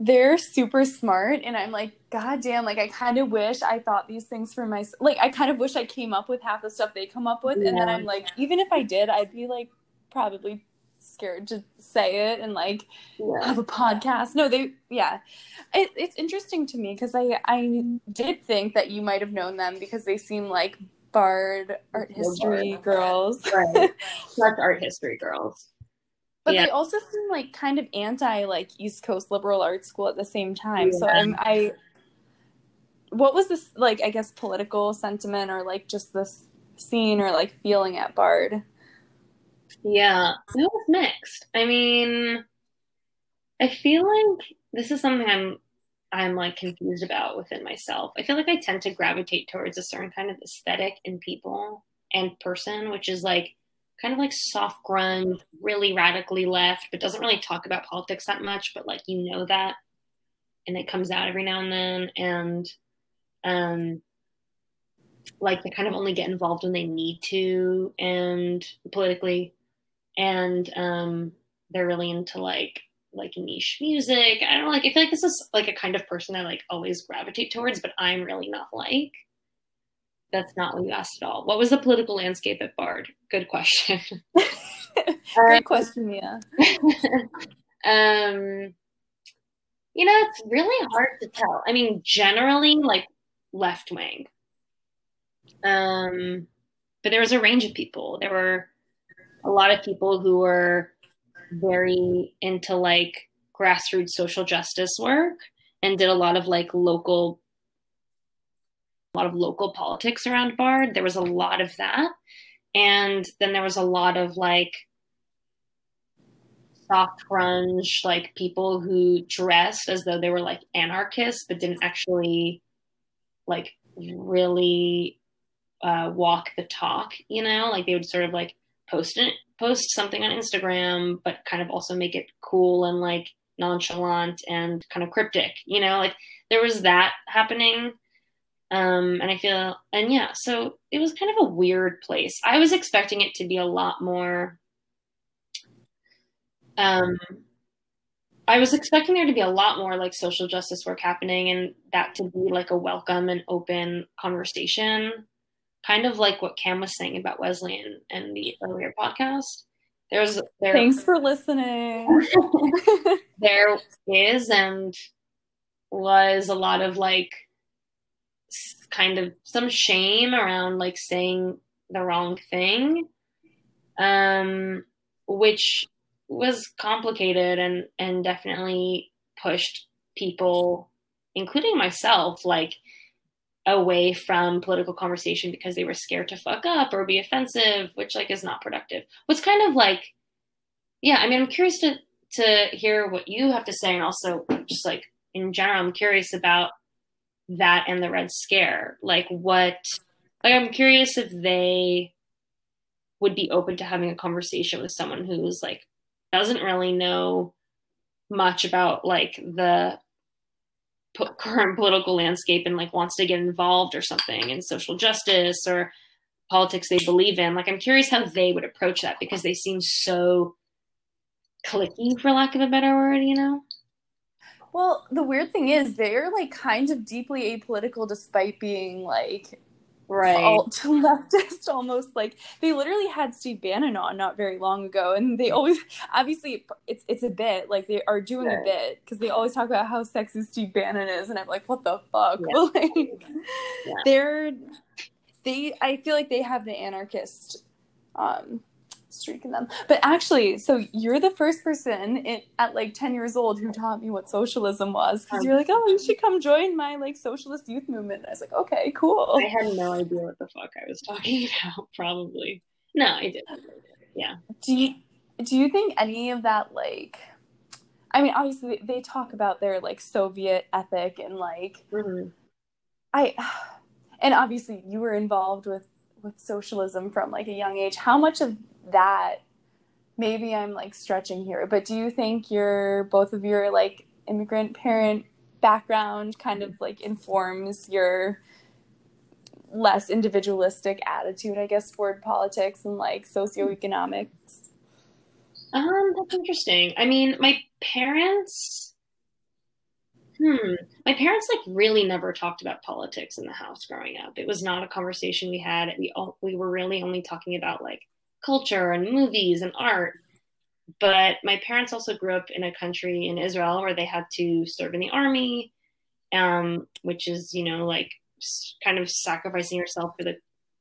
they're super smart and i'm like god damn like i kind of wish i thought these things for myself like i kind of wish i came up with half the stuff they come up with yeah. and then i'm like even if i did i'd be like probably scared to say it and like yeah. have a podcast no they yeah it, it's interesting to me because i i did think that you might have known them because they seem like bard art history bard. girls right [laughs] such art history girls but yeah. they also seem like kind of anti like East Coast liberal arts school at the same time. Yeah. So I'm I what was this like I guess political sentiment or like just this scene or like feeling at Bard? Yeah, it was mixed. I mean, I feel like this is something I'm I'm like confused about within myself. I feel like I tend to gravitate towards a certain kind of aesthetic in people and person, which is like kind of like soft grunge, really radically left, but doesn't really talk about politics that much, but like you know that. And it comes out every now and then. And um like they kind of only get involved when they need to and politically. And um they're really into like like niche music. I don't like I feel like this is like a kind of person I like always gravitate towards, but I'm really not like. That's not what you asked at all. What was the political landscape at Bard? Good question. [laughs] Great um, question, Mia. [laughs] um, you know, it's really hard to tell. I mean, generally, like left wing. Um, but there was a range of people. There were a lot of people who were very into like grassroots social justice work and did a lot of like local a lot of local politics around Bard. There was a lot of that. And then there was a lot of like soft grunge, like people who dressed as though they were like anarchists, but didn't actually like really uh, walk the talk, you know, like they would sort of like post it, post something on Instagram, but kind of also make it cool and like nonchalant and kind of cryptic, you know, like there was that happening. Um, and I feel, and yeah, so it was kind of a weird place. I was expecting it to be a lot more um, I was expecting there to be a lot more like social justice work happening and that to be like a welcome and open conversation, kind of like what Cam was saying about Wesleyan and the earlier podcast. There's there Thanks for listening. [laughs] there is and was a lot of like kind of some shame around like saying the wrong thing. Um which was complicated and and definitely pushed people including myself like away from political conversation because they were scared to fuck up or be offensive which like is not productive. What's kind of like yeah i mean i'm curious to to hear what you have to say and also just like in general i'm curious about that and the red scare. Like what like i'm curious if they would be open to having a conversation with someone who's like doesn't really know much about like the [laughs] current political landscape and like wants to get involved or something in social justice or politics they believe in like i'm curious how they would approach that because they seem so cliquey for lack of a better word you know? Well the weird thing is they're like kind of deeply apolitical despite being like right alt [laughs] leftist almost like they literally had steve bannon on not very long ago and they always obviously it's it's a bit like they are doing a bit because they always talk about how sexist steve bannon is and i'm like what the fuck yeah. [laughs] like yeah. they're they i feel like they have the anarchist um streak in them. But actually, so you're the first person in, at like 10 years old who taught me what socialism was because you're like, oh, you should come join my like socialist youth movement. And I was like, okay, cool. I had no idea what the fuck I was talking [laughs] about. Probably no, I didn't. Yeah. Do you do you think any of that like? I mean, obviously they talk about their like Soviet ethic and like mm-hmm. I, [sighs] and obviously you were involved with with socialism from like a young age. How much of that maybe I'm like stretching here, but do you think your both of your like immigrant parent background kind of like informs your less individualistic attitude, I guess, toward politics and like socioeconomics? Um, that's interesting. I mean, my parents Hmm. My parents like really never talked about politics in the house growing up. It was not a conversation we had. We all, we were really only talking about like culture and movies and art. But my parents also grew up in a country in Israel where they had to serve in the army, um, which is, you know, like kind of sacrificing yourself for the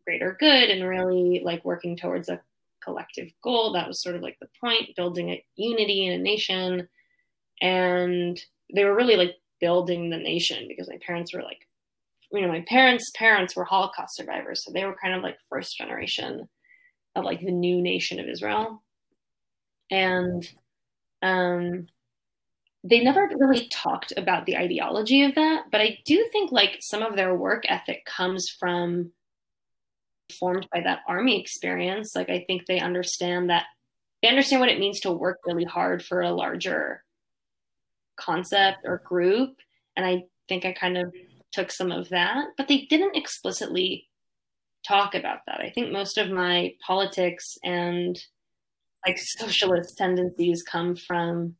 greater good and really like working towards a collective goal. That was sort of like the point, building a unity in a nation. And they were really like building the nation because my parents were like, you know, my parents' parents were Holocaust survivors. So they were kind of like first generation of like the new nation of Israel. And um, they never really talked about the ideology of that, but I do think like some of their work ethic comes from formed by that army experience. Like I think they understand that they understand what it means to work really hard for a larger concept or group. And I think I kind of took some of that, but they didn't explicitly talk about that. I think most of my politics and like socialist tendencies come from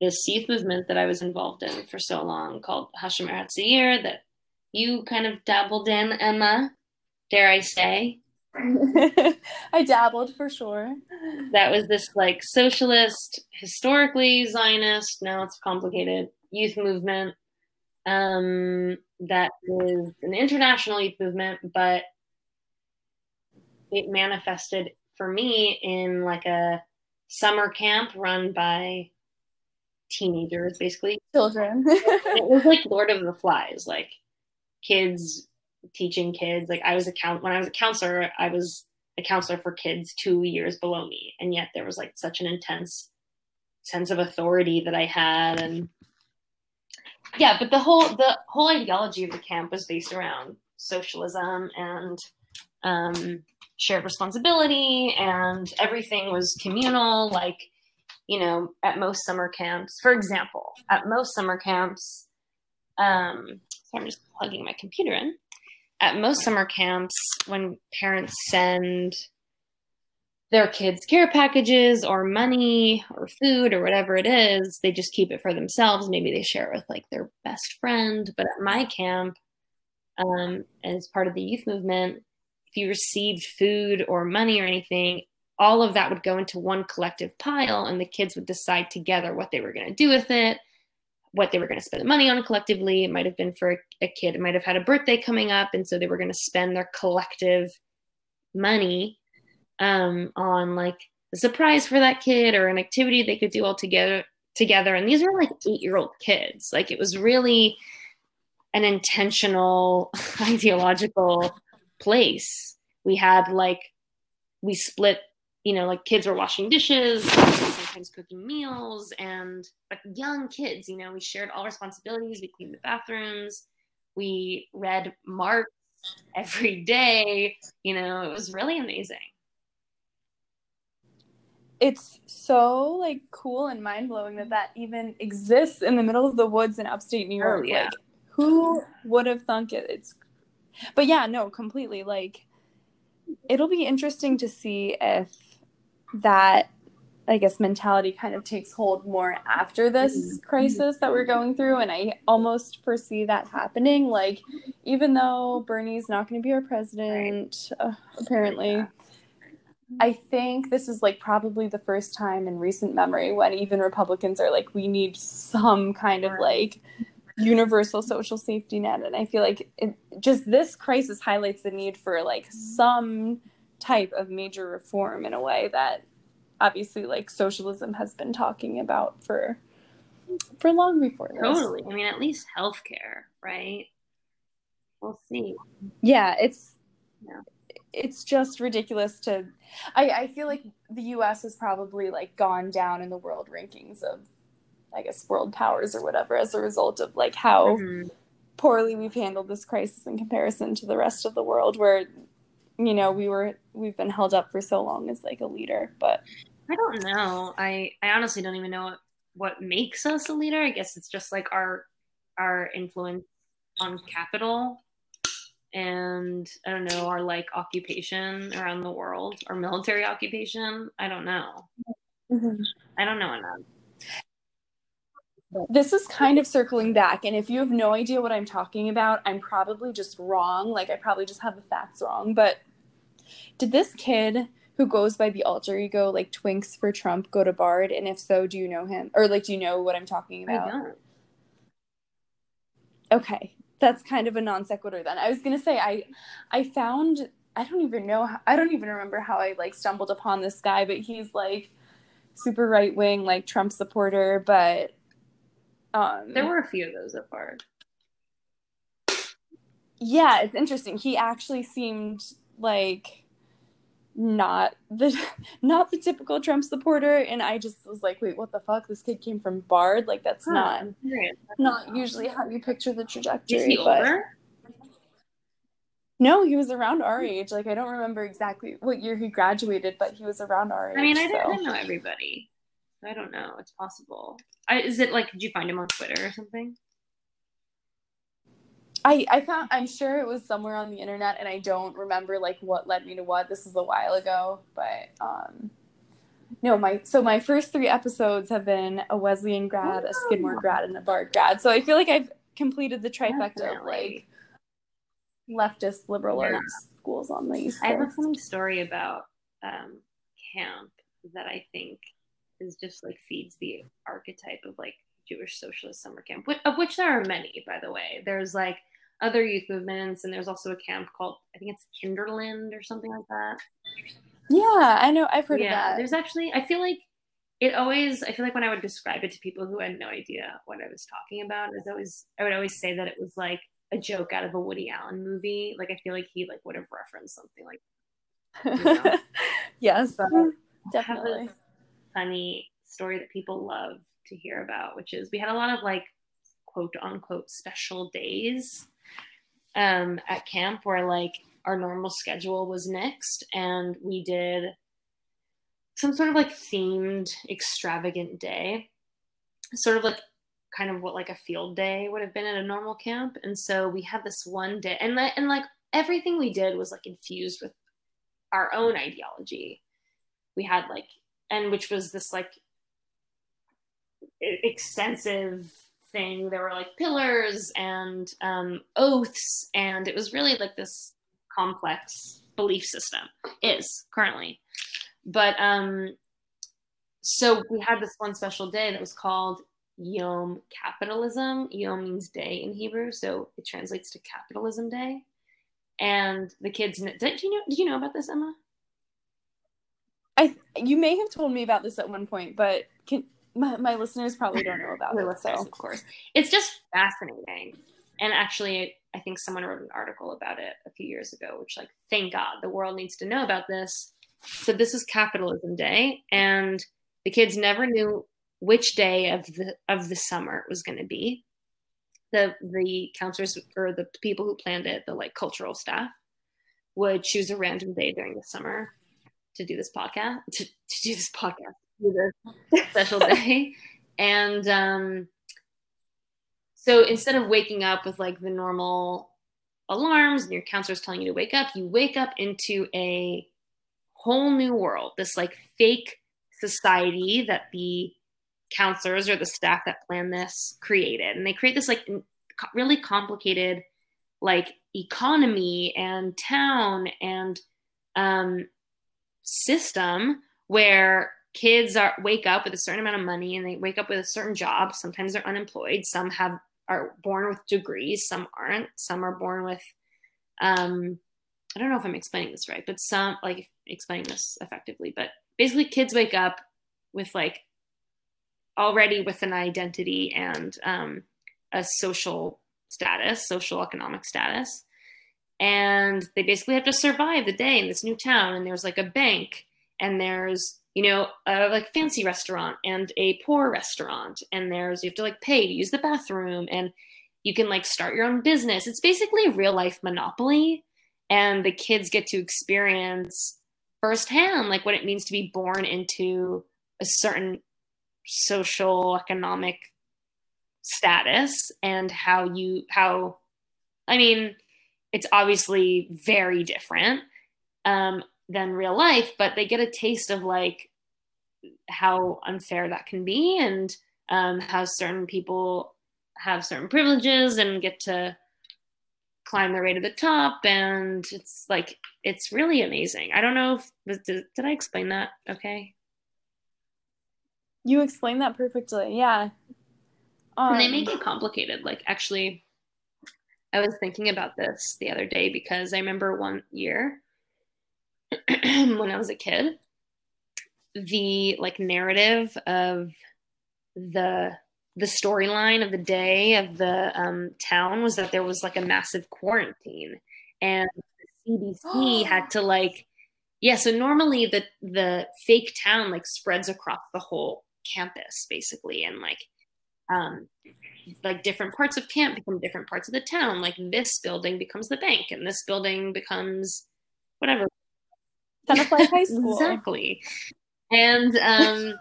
this youth movement that I was involved in for so long called Hashomer Hatzair that you kind of dabbled in, Emma, dare I say. [laughs] I dabbled for sure. That was this like socialist, historically Zionist, now it's complicated, youth movement um, that is an international youth movement, but it manifested for me in like a summer camp run by teenagers, basically. Children. [laughs] it was like Lord of the Flies, like kids teaching kids. Like I was a count when I was a counselor, I was a counselor for kids two years below me, and yet there was like such an intense sense of authority that I had, and yeah, but the whole the whole ideology of the camp was based around socialism and um, shared responsibility, and everything was communal. Like you know, at most summer camps, for example, at most summer camps, um, so I'm just plugging my computer in. At most summer camps, when parents send their kids care packages or money or food or whatever it is, they just keep it for themselves. Maybe they share it with like their best friend. But at my camp, um, as part of the youth movement, if you received food or money or anything, all of that would go into one collective pile and the kids would decide together what they were going to do with it what they were going to spend the money on collectively. It might have been for a, kid it might have had a birthday coming up and so they were going to spend their collective money um, on like a surprise for that kid or an activity they could do all together together. And these were like eight year old kids. Like it was really an intentional [laughs] ideological place we had like we split you know, like kids were washing dishes, sometimes cooking meals, and like young kids, you know, we shared all responsibilities. We cleaned the bathrooms, we read Marx every day. You know, it was really amazing. It's so like cool and mind blowing that that even exists in the middle of the woods in upstate New oh, York. Oh, yeah. Like, who would have thunk it? It's, but yeah, no, completely. Like, it'll be interesting to see if that I guess mentality kind of takes hold more after this mm-hmm. crisis that we're going through. And I almost foresee that happening. Like, even though Bernie's not going to be our president, uh, apparently, I think this is like probably the first time in recent memory when even Republicans are like, we need some kind of like universal social safety net. And I feel like it, just this crisis highlights the need for like some type of major reform in a way that obviously like socialism has been talking about for for long before this. Totally. I mean, at least healthcare, right? We'll see. Yeah, it's yeah. it's just ridiculous to I, I feel like the US has probably like gone down in the world rankings of I guess world powers or whatever as a result of like how mm-hmm. poorly we've handled this crisis in comparison to the rest of the world where you know we were we've been held up for so long as like a leader but i don't know. I i honestly don't even know what, what makes us a leader. I guess it's just like our our influence on capital and i don't know our like occupation around the world our military occupation. I don't know. Mm-hmm. i don't know enough this is kind of circling back and if you have no idea what i'm talking about i'm probably just wrong like i probably just have the facts wrong but did this kid who goes by the alter ego like Twinks for Trump go to Bard? And if so, do you know him? Or like do you know what I'm talking about? I don't. Okay. That's kind of a non sequitur then. I was gonna say I I found I don't even know how, I don't even remember how I like stumbled upon this guy, but he's like super right wing, like Trump supporter, but um there were a few of those at Bard. Yeah, it's interesting. He actually seemed like not the [laughs] not the typical Trump supporter and I just was like wait what the fuck this kid came from Bard like that's huh, not not usually how you picture the trajectory Is he older? No, he was around our age. Like I don't remember exactly what year he graduated, but he was around our age. I mean, I, so. didn't, know everybody. I don't know. It's possible. Is it like? Did you find him on Twitter or something? I, I found I'm sure it was somewhere on the internet and I don't remember like what led me to what. This is a while ago, but um no, my so my first three episodes have been a Wesleyan grad, a Skidmore grad, and a Bard grad. So I feel like I've completed the trifecta Definitely. of like leftist liberal yeah. arts schools on the East Coast. I have a funny story about um, camp that I think is just like feeds the archetype of like Jewish socialist summer camp, of which there are many, by the way. There's like other youth movements, and there's also a camp called I think it's Kinderland or something like that. Yeah, I know. I've heard yeah, of that. There's actually I feel like it always I feel like when I would describe it to people who had no idea what I was talking about, is always I would always say that it was like a joke out of a Woody Allen movie. Like I feel like he like would have referenced something like. [laughs] You know? yes, but [laughs] definitely. Funny story that people love to hear about, which is we had a lot of like quote unquote special days um, at camp where like our normal schedule was nixed and we did some sort of like themed extravagant day sort of like kind of what like a field day would have been at a normal camp. And so we had this one day and and like everything we did was like infused with our own ideology. We had like and which was this like extensive thing there were like pillars and um, oaths and it was really like this complex belief system is currently but um so we had this one special day that was called Yom Capitalism. Yom means day in Hebrew, so it translates to Capitalism Day. And the kids, did you know? Did you know about this, Emma? I you may have told me about this at one point, but can, my, my listeners probably don't know about it. Listeners, so. of course, it's just fascinating. And actually, I think someone wrote an article about it a few years ago, which, like, thank God, the world needs to know about this. So this is Capitalism Day, and the kids never knew which day of the of the summer it was going to be. The the counselors or the people who planned it, the like cultural staff, would choose a random day during the summer to do this podcast [laughs] to, to do this podcast. Do this [laughs] special day. And um so instead of waking up with like the normal alarms and your counselor's telling you to wake up you wake up into a whole new world this like fake society that the counselors or the staff that plan this created. And they create this like really complicated like economy and town and um, system where kids are wake up with a certain amount of money and they wake up with a certain job. Sometimes they're unemployed. Some have are born with degrees. Some aren't. Some are born with um i don't know if i'm explaining this right but some like explaining this effectively but basically kids wake up with like already with an identity and um, a social status, social economic status. And they basically have to survive the day in this new town. And there's like a bank, and there's, you know, a like fancy restaurant and a poor restaurant. And there's, you have to like pay to use the bathroom. And you can like start your own business. It's basically a real life monopoly. And the kids get to experience firsthand like what it means to be born into a certain social economic status and how you how i mean it's obviously very different um, than real life but they get a taste of like how unfair that can be and um, how certain people have certain privileges and get to climb their way to the top and it's like it's really amazing i don't know if did, did i explain that okay you explained that perfectly. Yeah. Um, and they make it complicated. Like, actually, I was thinking about this the other day because I remember one year [clears throat] when I was a kid, the like narrative of the the storyline of the day of the um, town was that there was like a massive quarantine and the CDC [gasps] had to like yeah so normally the the fake town like spreads across the whole campus basically and like um like different parts of camp become different parts of the town. Like this building becomes the bank and this building becomes whatever. Tenafly High [laughs] School. Exactly. And um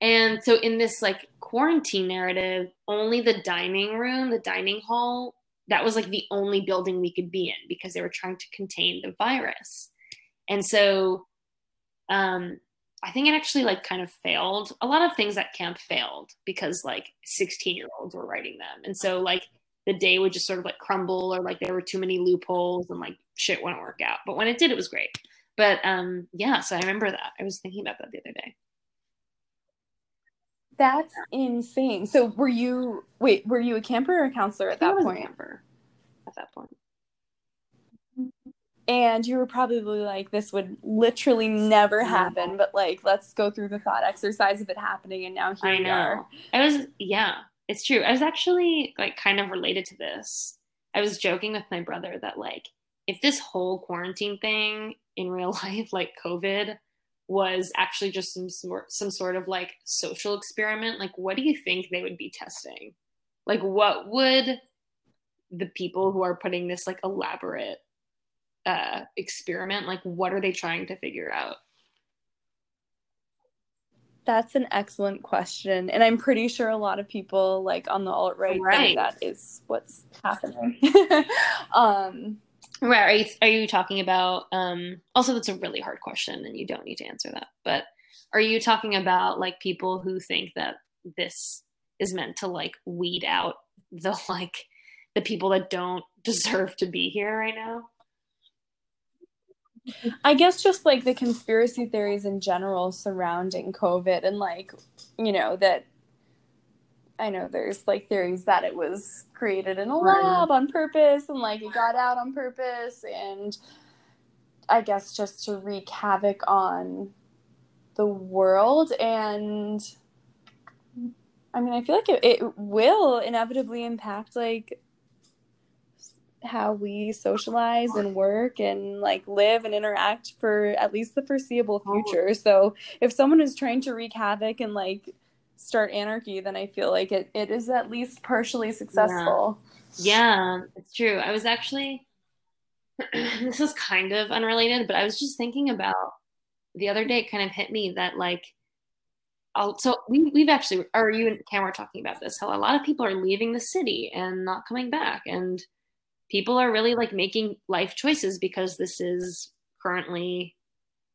and so in this like quarantine narrative only the dining room the dining hall that was like the only building we could be in because they were trying to contain the virus. And so um I think it actually like kind of failed. A lot of things at camp failed because like 16 year olds were writing them. And so like the day would just sort of like crumble or like there were too many loopholes and like shit wouldn't work out. But when it did, it was great. But um yeah, so I remember that. I was thinking about that the other day. That's insane. So were you wait, were you a camper or a counselor at that point? camper at that point. And you were probably like, this would literally never happen, but like, let's go through the thought exercise of it happening. And now here I we know. are. I was yeah, it's true. I was actually like kind of related to this. I was joking with my brother that like if this whole quarantine thing in real [laughs] life, like COVID, was actually just some sort some sort of like social experiment, like what do you think they would be testing? Like what would the people who are putting this like elaborate uh experiment, like what are they trying to figure out? That's an excellent question. And I'm pretty sure a lot of people like on the alt right think that is what's happening. [laughs] um Right. Are you, are you talking about, um, also, that's a really hard question and you don't need to answer that. But are you talking about like people who think that this is meant to like weed out the like the people that don't [laughs] deserve to be here right now? [laughs] I guess just like the conspiracy theories in general surrounding COVID and like, you know, that I know there's like theories that it was created in a lab on purpose and like it got out on purpose and I guess just to wreak havoc on the world and I mean I feel like it, it will inevitably impact like how we socialize and work and like live and interact for at least the foreseeable oh. future. So if someone is trying to wreak havoc and like start anarchy, then I feel like it, it is at least partially successful. Yeah, it's true. I was actually, [clears throat] this is kind of unrelated, but I was just thinking about the other day, it kind of hit me that like, I'll, so we, we've actually, or you and Cam were talking about this, how a lot of people are leaving the city and not coming back. And people are really like making life choices because this is currently,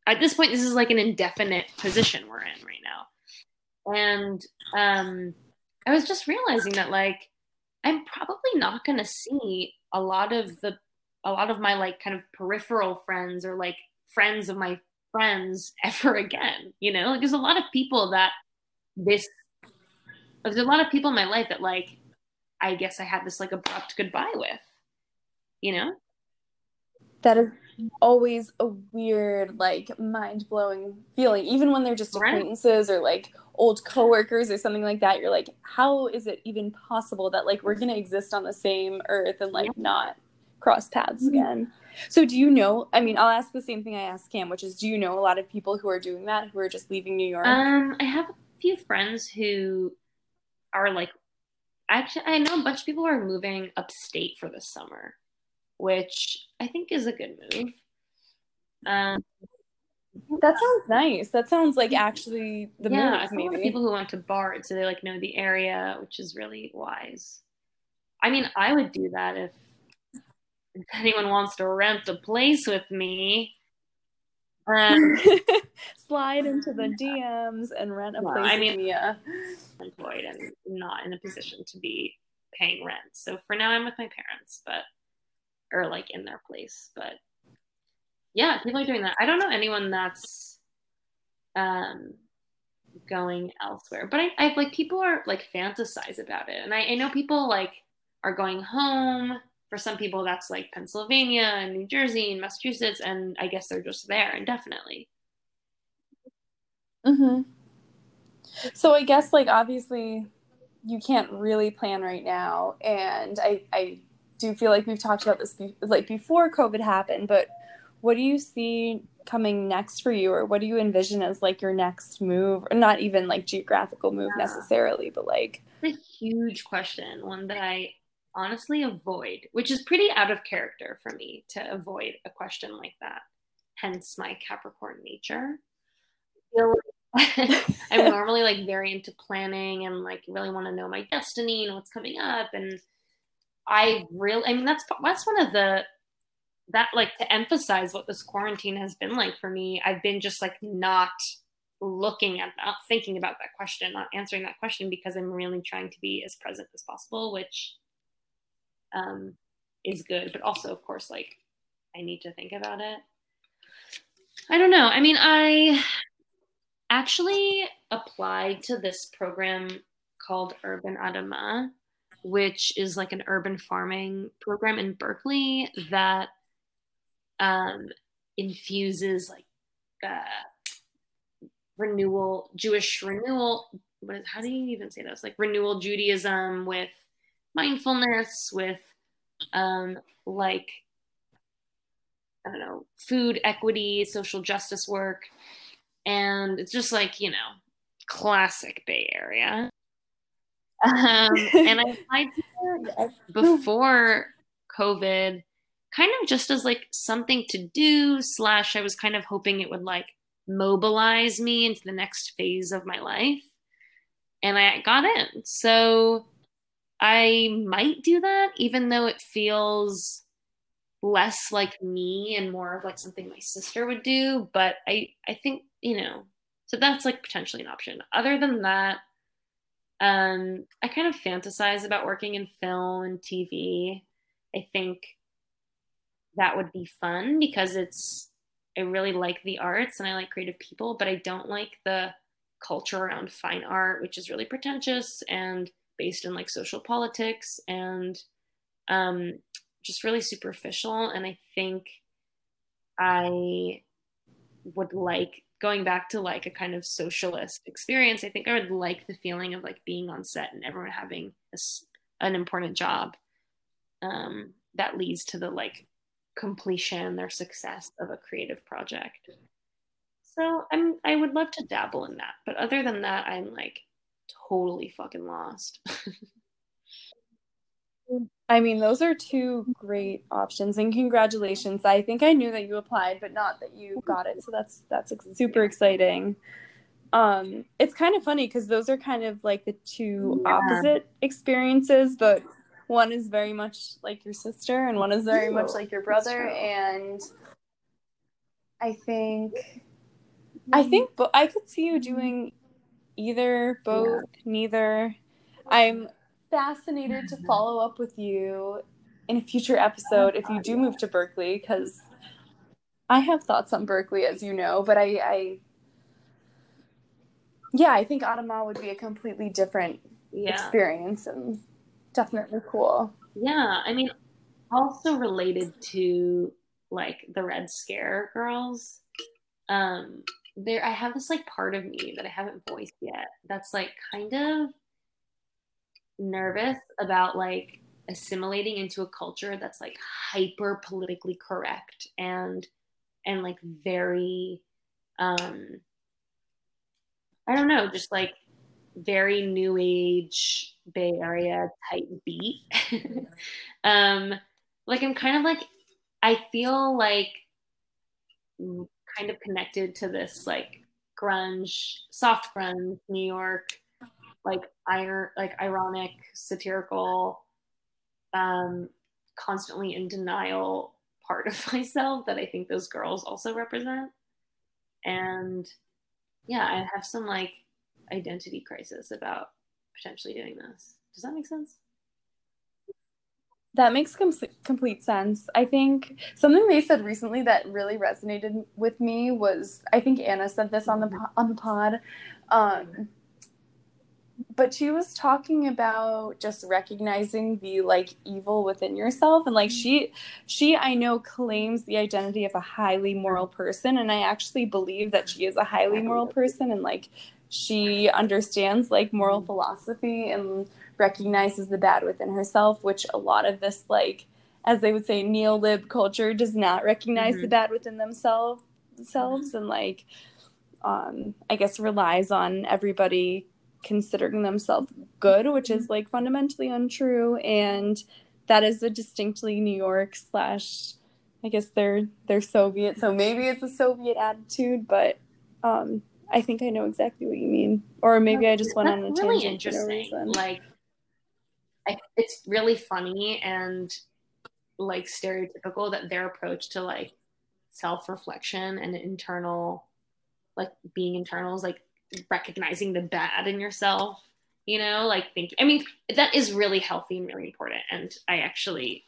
at this point, this is like an indefinite position we're in right now. And um, I was just realizing that like, I'm probably not going to see a lot of the a lot of my like kind of peripheral friends or like friends of my friends [laughs] ever again. You know, like there's a lot of people that this there's a lot of people in my life that like I guess I had this like abrupt goodbye with. You know? That is always a weird, like mind blowing feeling. Even when they're just Right. acquaintances or like old coworkers or something like that, you're like, how is it even possible that like we're gonna exist on the same earth and like not cross paths Mhm. again? So do you know I mean, I'll ask the same thing I asked Cam, which is do you know a lot of people who are doing that, who are just leaving New York? Um, I have a few friends who are like, actually, I know a bunch of people are moving upstate for the summer, which I think is a good move. Um, that sounds nice. That sounds like actually the yeah, move, maybe. people who went to Bard, so they like know the area, which is really wise. I mean, I would do that if, if anyone wants to rent a place with me. Um, [laughs] Slide into the DMs and rent a Well, place. I with mean- Mia. employed and not in a position to be paying rent. So for now, I'm with my parents, but or like in their place. But yeah, people are doing that. I don't know anyone that's um going elsewhere, but I, I like people are like fantasize about it, and I, I know people like are going home. For some people, that's like Pennsylvania and New Jersey and Massachusetts, and I guess they're just there indefinitely. hmm So I guess like obviously you can't really plan right now, and I I do you feel like we've talked about this be- like before COVID happened, but what do you see coming next for you, or what do you envision as like your next move, or not even like geographical move Yeah. necessarily, but like It's a huge question, one that I honestly avoid, which is pretty out of character for me to avoid a question like that. Hence my Capricorn nature. I feel like I'm normally like very into planning and like really want to know my destiny and what's coming up. And I really, I mean, that's that's one of the that like to emphasize what this quarantine has been like for me. I've been just like not looking at not thinking about that question, not answering that question because I'm really trying to be as present as possible, which um, is good. But also, of course, like I need to think about it. I don't know. I mean, I actually applied to this program called Urban Adamah, which is like an urban farming program in Berkeley that um, infuses like uh, renewal, Jewish renewal. What is, how do you even say this? Like renewal Judaism with mindfulness, with um, like I don't know, food equity, social justice work. And it's just like, you know, classic Bay Area. Um, [laughs] and I applied before COVID, kind of just as like something to do, slash, I was kind of hoping it would like mobilize me into the next phase of my life. And I got in. So I might do that, even though it feels less like me and more of like something my sister would do but i i think you know so that's like potentially an option other than that um i kind of fantasize about working in film and tv i think that would be fun because it's i really like the arts and i like creative people but i don't like the culture around fine art which is really pretentious and based in like social politics and um just really superficial. And I think I would like going back to like a kind of socialist experience. I think I would like the feeling of like being on set and everyone having a, an important job um, that leads to the like completion or success of a creative project. So I'm I would love to dabble in that, but other than that, I'm like totally fucking lost. [laughs] I mean, those are two great options, and congratulations. I think I knew that you applied, but not that you got it. So that's that's super exciting. Um, it's kind of funny because those are kind of like the two yeah. opposite experiences, but one is very much like your sister, and one is very much like your brother. And I think, I think, but I could see you doing either, both, yeah. neither. I'm fascinated to follow up with you in a future episode if you do move to Berkeley because I have thoughts on Berkeley, as you know, but I, I yeah, I think Adamah would be a completely different yeah. experience and definitely cool. Yeah, I mean, also related to like the Red Scare girls. Um, there, I have this like part of me that I haven't voiced yet. That's like kind of nervous about like assimilating into a culture that's like hyper politically correct and and like very um I don't know, just like very new age Bay Area type beat. [laughs] um like I'm kind of like I feel like kind of connected to this like grunge, soft grunge New York like iron like ironic satirical um constantly in denial part of [laughs] myself that i think those girls also represent and yeah i have some like identity crisis about potentially doing this does that make sense that makes com- complete sense. I think something they said recently that really resonated with me was I think Anna said this on the on the pod. Um, but she was talking about just recognizing the like evil within yourself and like she she i know claims the identity of a highly moral person and i actually believe that she is a highly moral person and like she understands like moral philosophy and recognizes the bad within herself which a lot of this like as they would say neo-lib culture does not recognize mm-hmm. the bad within themselves themselves and like um i guess relies on everybody considering themselves good, which is like fundamentally untrue. And that is a distinctly New York slash I guess they're they're Soviet, so maybe it's a Soviet attitude, but um, I think I know exactly what you mean. Or maybe I just went That's on a really tangent interesting. For no like, I, it's really funny and like stereotypical that their approach to like self reflection and internal like being internal is like recognizing the bad in yourself. You know, like think. I mean, that is really healthy and really important. And I actually,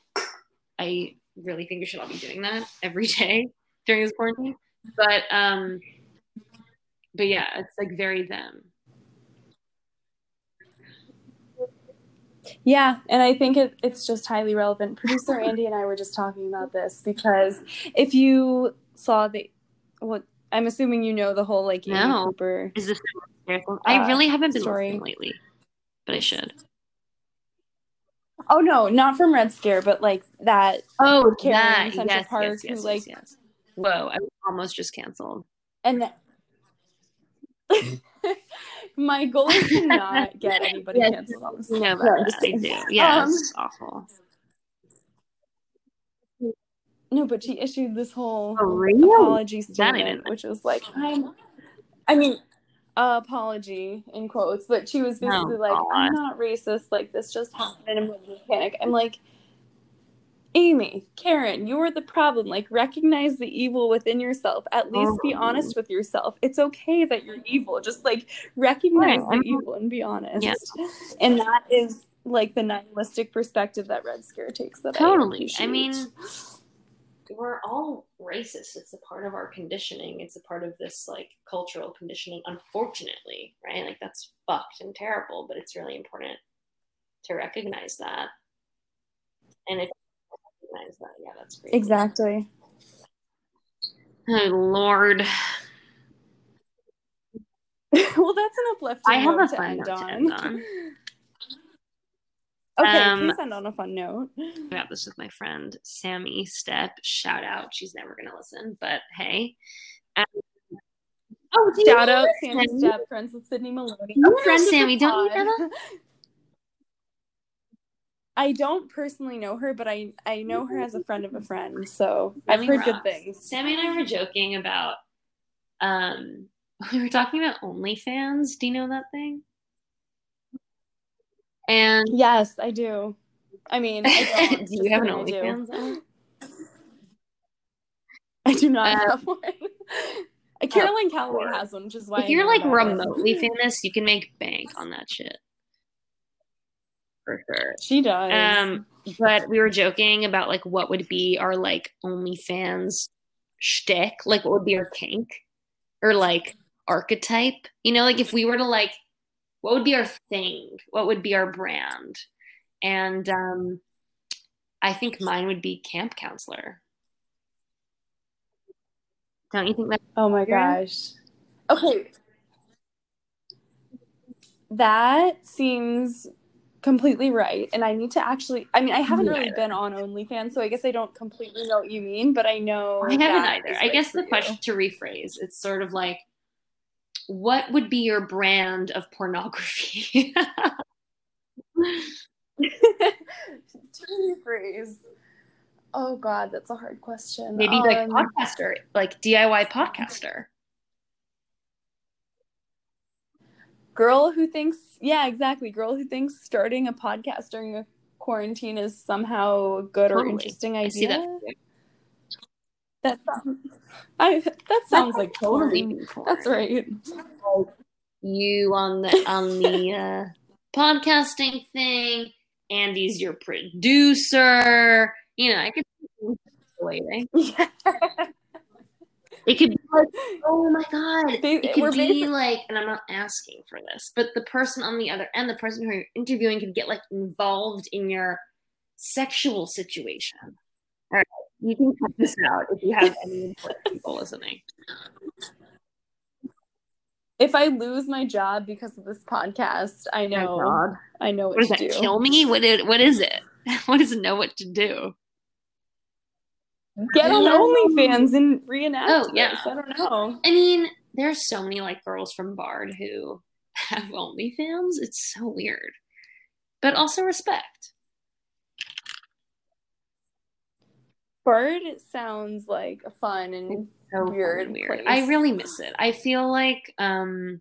I really think we should all be doing that every day [laughs] during this quarantine. But um, but yeah, it's like very them. Yeah, and I think it, it's just highly relevant. Producer Andy and I were just talking about this because if you saw the, what I'm assuming you know the whole like Amy No. Cooper. Is this? I really haven't been story. listening lately, but I should. Oh no, not from Red Scare, but like that. Oh, Karen that in Central yes, Park yes, who, yes, like- yes. Whoa, I almost just canceled. And that- [laughs] my goal is to not get [laughs] anybody Yes. canceled on this. No, about I'm just that. I do. Yeah, Um, it's awful. No, but she issued this whole apology That I didn't statement, which was like, I'm, I mean, uh, apology in quotes, but she was basically Oh, like, I'm not racist. Like this just happened, and I'm in panic. I'm like, Amy, Karen, you're the problem. Like, recognize the evil within yourself. At least be Oh. honest with yourself. It's okay that you're evil. Just like recognize Right, the evil and be honest. Yeah. And that is like the nihilistic perspective that Red Scare takes. That Totally. I, I mean. We're all racist. It's a part of our conditioning. It's a part of this like cultural conditioning, unfortunately, right? Like that's fucked and terrible, but it's really important to recognize that. And if you recognize that, yeah, that's great. exactly. Oh Lord. [laughs] well, that's an uplifting I have a to fun end to on. end on. [laughs] okay, Um, please end on a fun note. about this with my friend Sammy Step. Shout out. She's never gonna listen, but hey. Um, oh, Shout out Sammy? Step, friends with Sydney Maloney. You know a friend of Sammy, don't you know pod. [laughs] I don't personally know her, but I I know her as a friend of a friend, so I've Sammy heard good things. Sammy and I were joking about um [laughs] we were talking about OnlyFans. Do you know that thing? And Yes, I do. I mean, I [laughs] do you have an Just I do. OnlyFans? I do not Uh, have one. Caroline Calloway has one, which is why If I you're like it. remotely famous, you can make bank on that shit. For sure. She does. Um, but we were joking about like what would be our like OnlyFans shtick, like what would be our kink or like archetype. You know, like if we were to like, what would be our thing? What would be our brand? And um, I think mine would be camp counselor. Don't you think that? Oh my gosh. Okay. That seems completely right. And I need to actually, I mean, I haven't really been on OnlyFans, so I guess I don't completely know what you mean, but I know. I haven't either. I right guess the you. question to rephrase, it's sort of like, what would be your brand of pornography? [laughs] rephrase. Oh God, that's a hard question. Maybe like Um, podcaster, like DIY podcaster. girl who thinks, yeah, exactly. Girl who thinks starting a podcast during a quarantine is somehow a good or interesting idea. That. Sounds, I, that sounds like totally. That's right. You on the on the uh, podcasting thing. Andy's your producer. You know, I could. Yeah. It could be like, oh my god. They- It could be like, and I'm not asking for this, but the person on the other end, the person who you're interviewing, could get like involved in your sexual situation. All right, you can cut this out if you have any important people listening. If I lose my job because of this podcast, I know. Oh God. I know what, What does to that do. kill me? What it? What is it? [laughs] What does it know what to do? Get on OnlyFans and reenact Oh, yeah. this. I don't know. I mean, there's so many like girls from Bard who [laughs] have OnlyFans. It's so weird, but also respect. Bard sounds like a fun and So Weird fucking weird. place. I really miss it. I feel like um,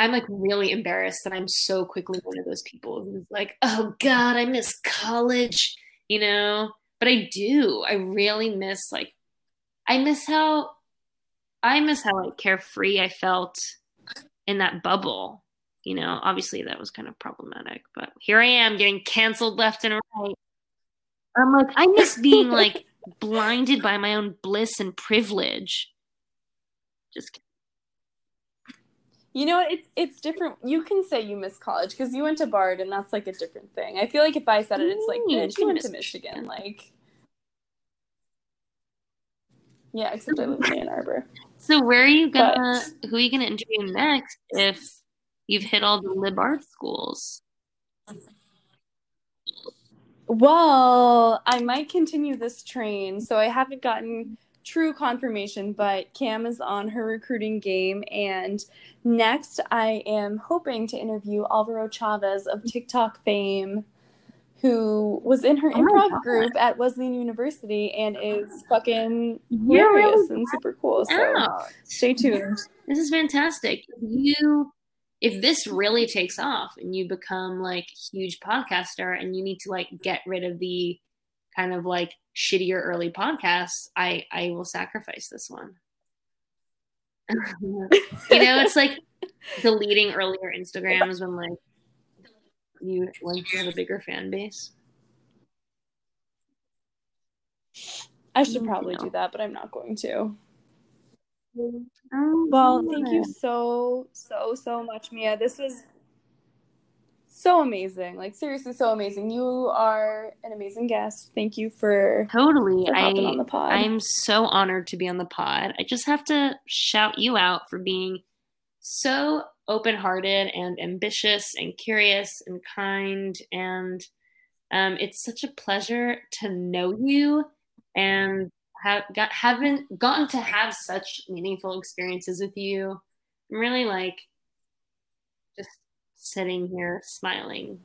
I'm like really embarrassed that I'm so quickly one of those people who's like, oh God, I miss college, you know. But I do. I really miss like, I miss how I miss how like carefree I felt in that bubble. You know, obviously that was kind of problematic, but here I am getting canceled left and right. I'm like, I miss being like [laughs] blinded by my own bliss and privilege. Just kidding. You know? It's it's different. You can say you miss college because you went to Bard, and that's like a different thing. I feel like if I said it, it's like, Mm, bitch, you went to Michigan. Like, yeah, except I live in Ann Arbor. So where are you gonna who are you gonna interview next if you've hit all the lib art schools? Well, I might continue this train, so I haven't gotten true confirmation, but Cam is on her recruiting game. And next, I am hoping to interview Alvaro Chavez of TikTok fame, who was in her Oh improv group at Wesleyan University and is fucking hilarious and super cool. So stay tuned. This is fantastic. You if this really takes off and you become like huge podcaster and you need to like get rid of the kind of like shittier early podcasts, I I will sacrifice this one. [laughs] you know, it's like deleting earlier Instagrams when like you once you have a bigger fan base. I should Mm, probably you know. do that, but I'm not going to. Well, thank you so, so, so much, Mia. This was so amazing. Like, seriously, so amazing. You are an amazing guest. Thank you for, Totally. for hopping on I the pod. I'm so honored to be on the pod. I just have to shout you out for being so open-hearted and ambitious and curious and kind and um, it's such a pleasure to know you and have got haven't gotten to have such meaningful experiences with you. I'm really like just sitting here smiling,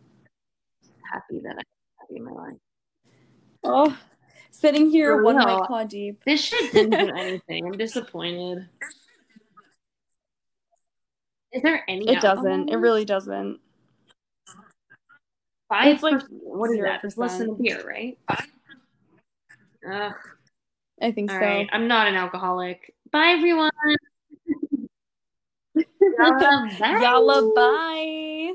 happy that I have you in my life. oh, sitting here For one real. white claw deep. This shit didn't do [laughs] anything. I'm disappointed. Is there any? It alcohol doesn't. It really doesn't. Five it's like what is that? It's less than a 0%. beer, right? Ugh, I think all so. right. I'm not an alcoholic. Bye, everyone. [laughs] Yalla, bye. Yalla, bye.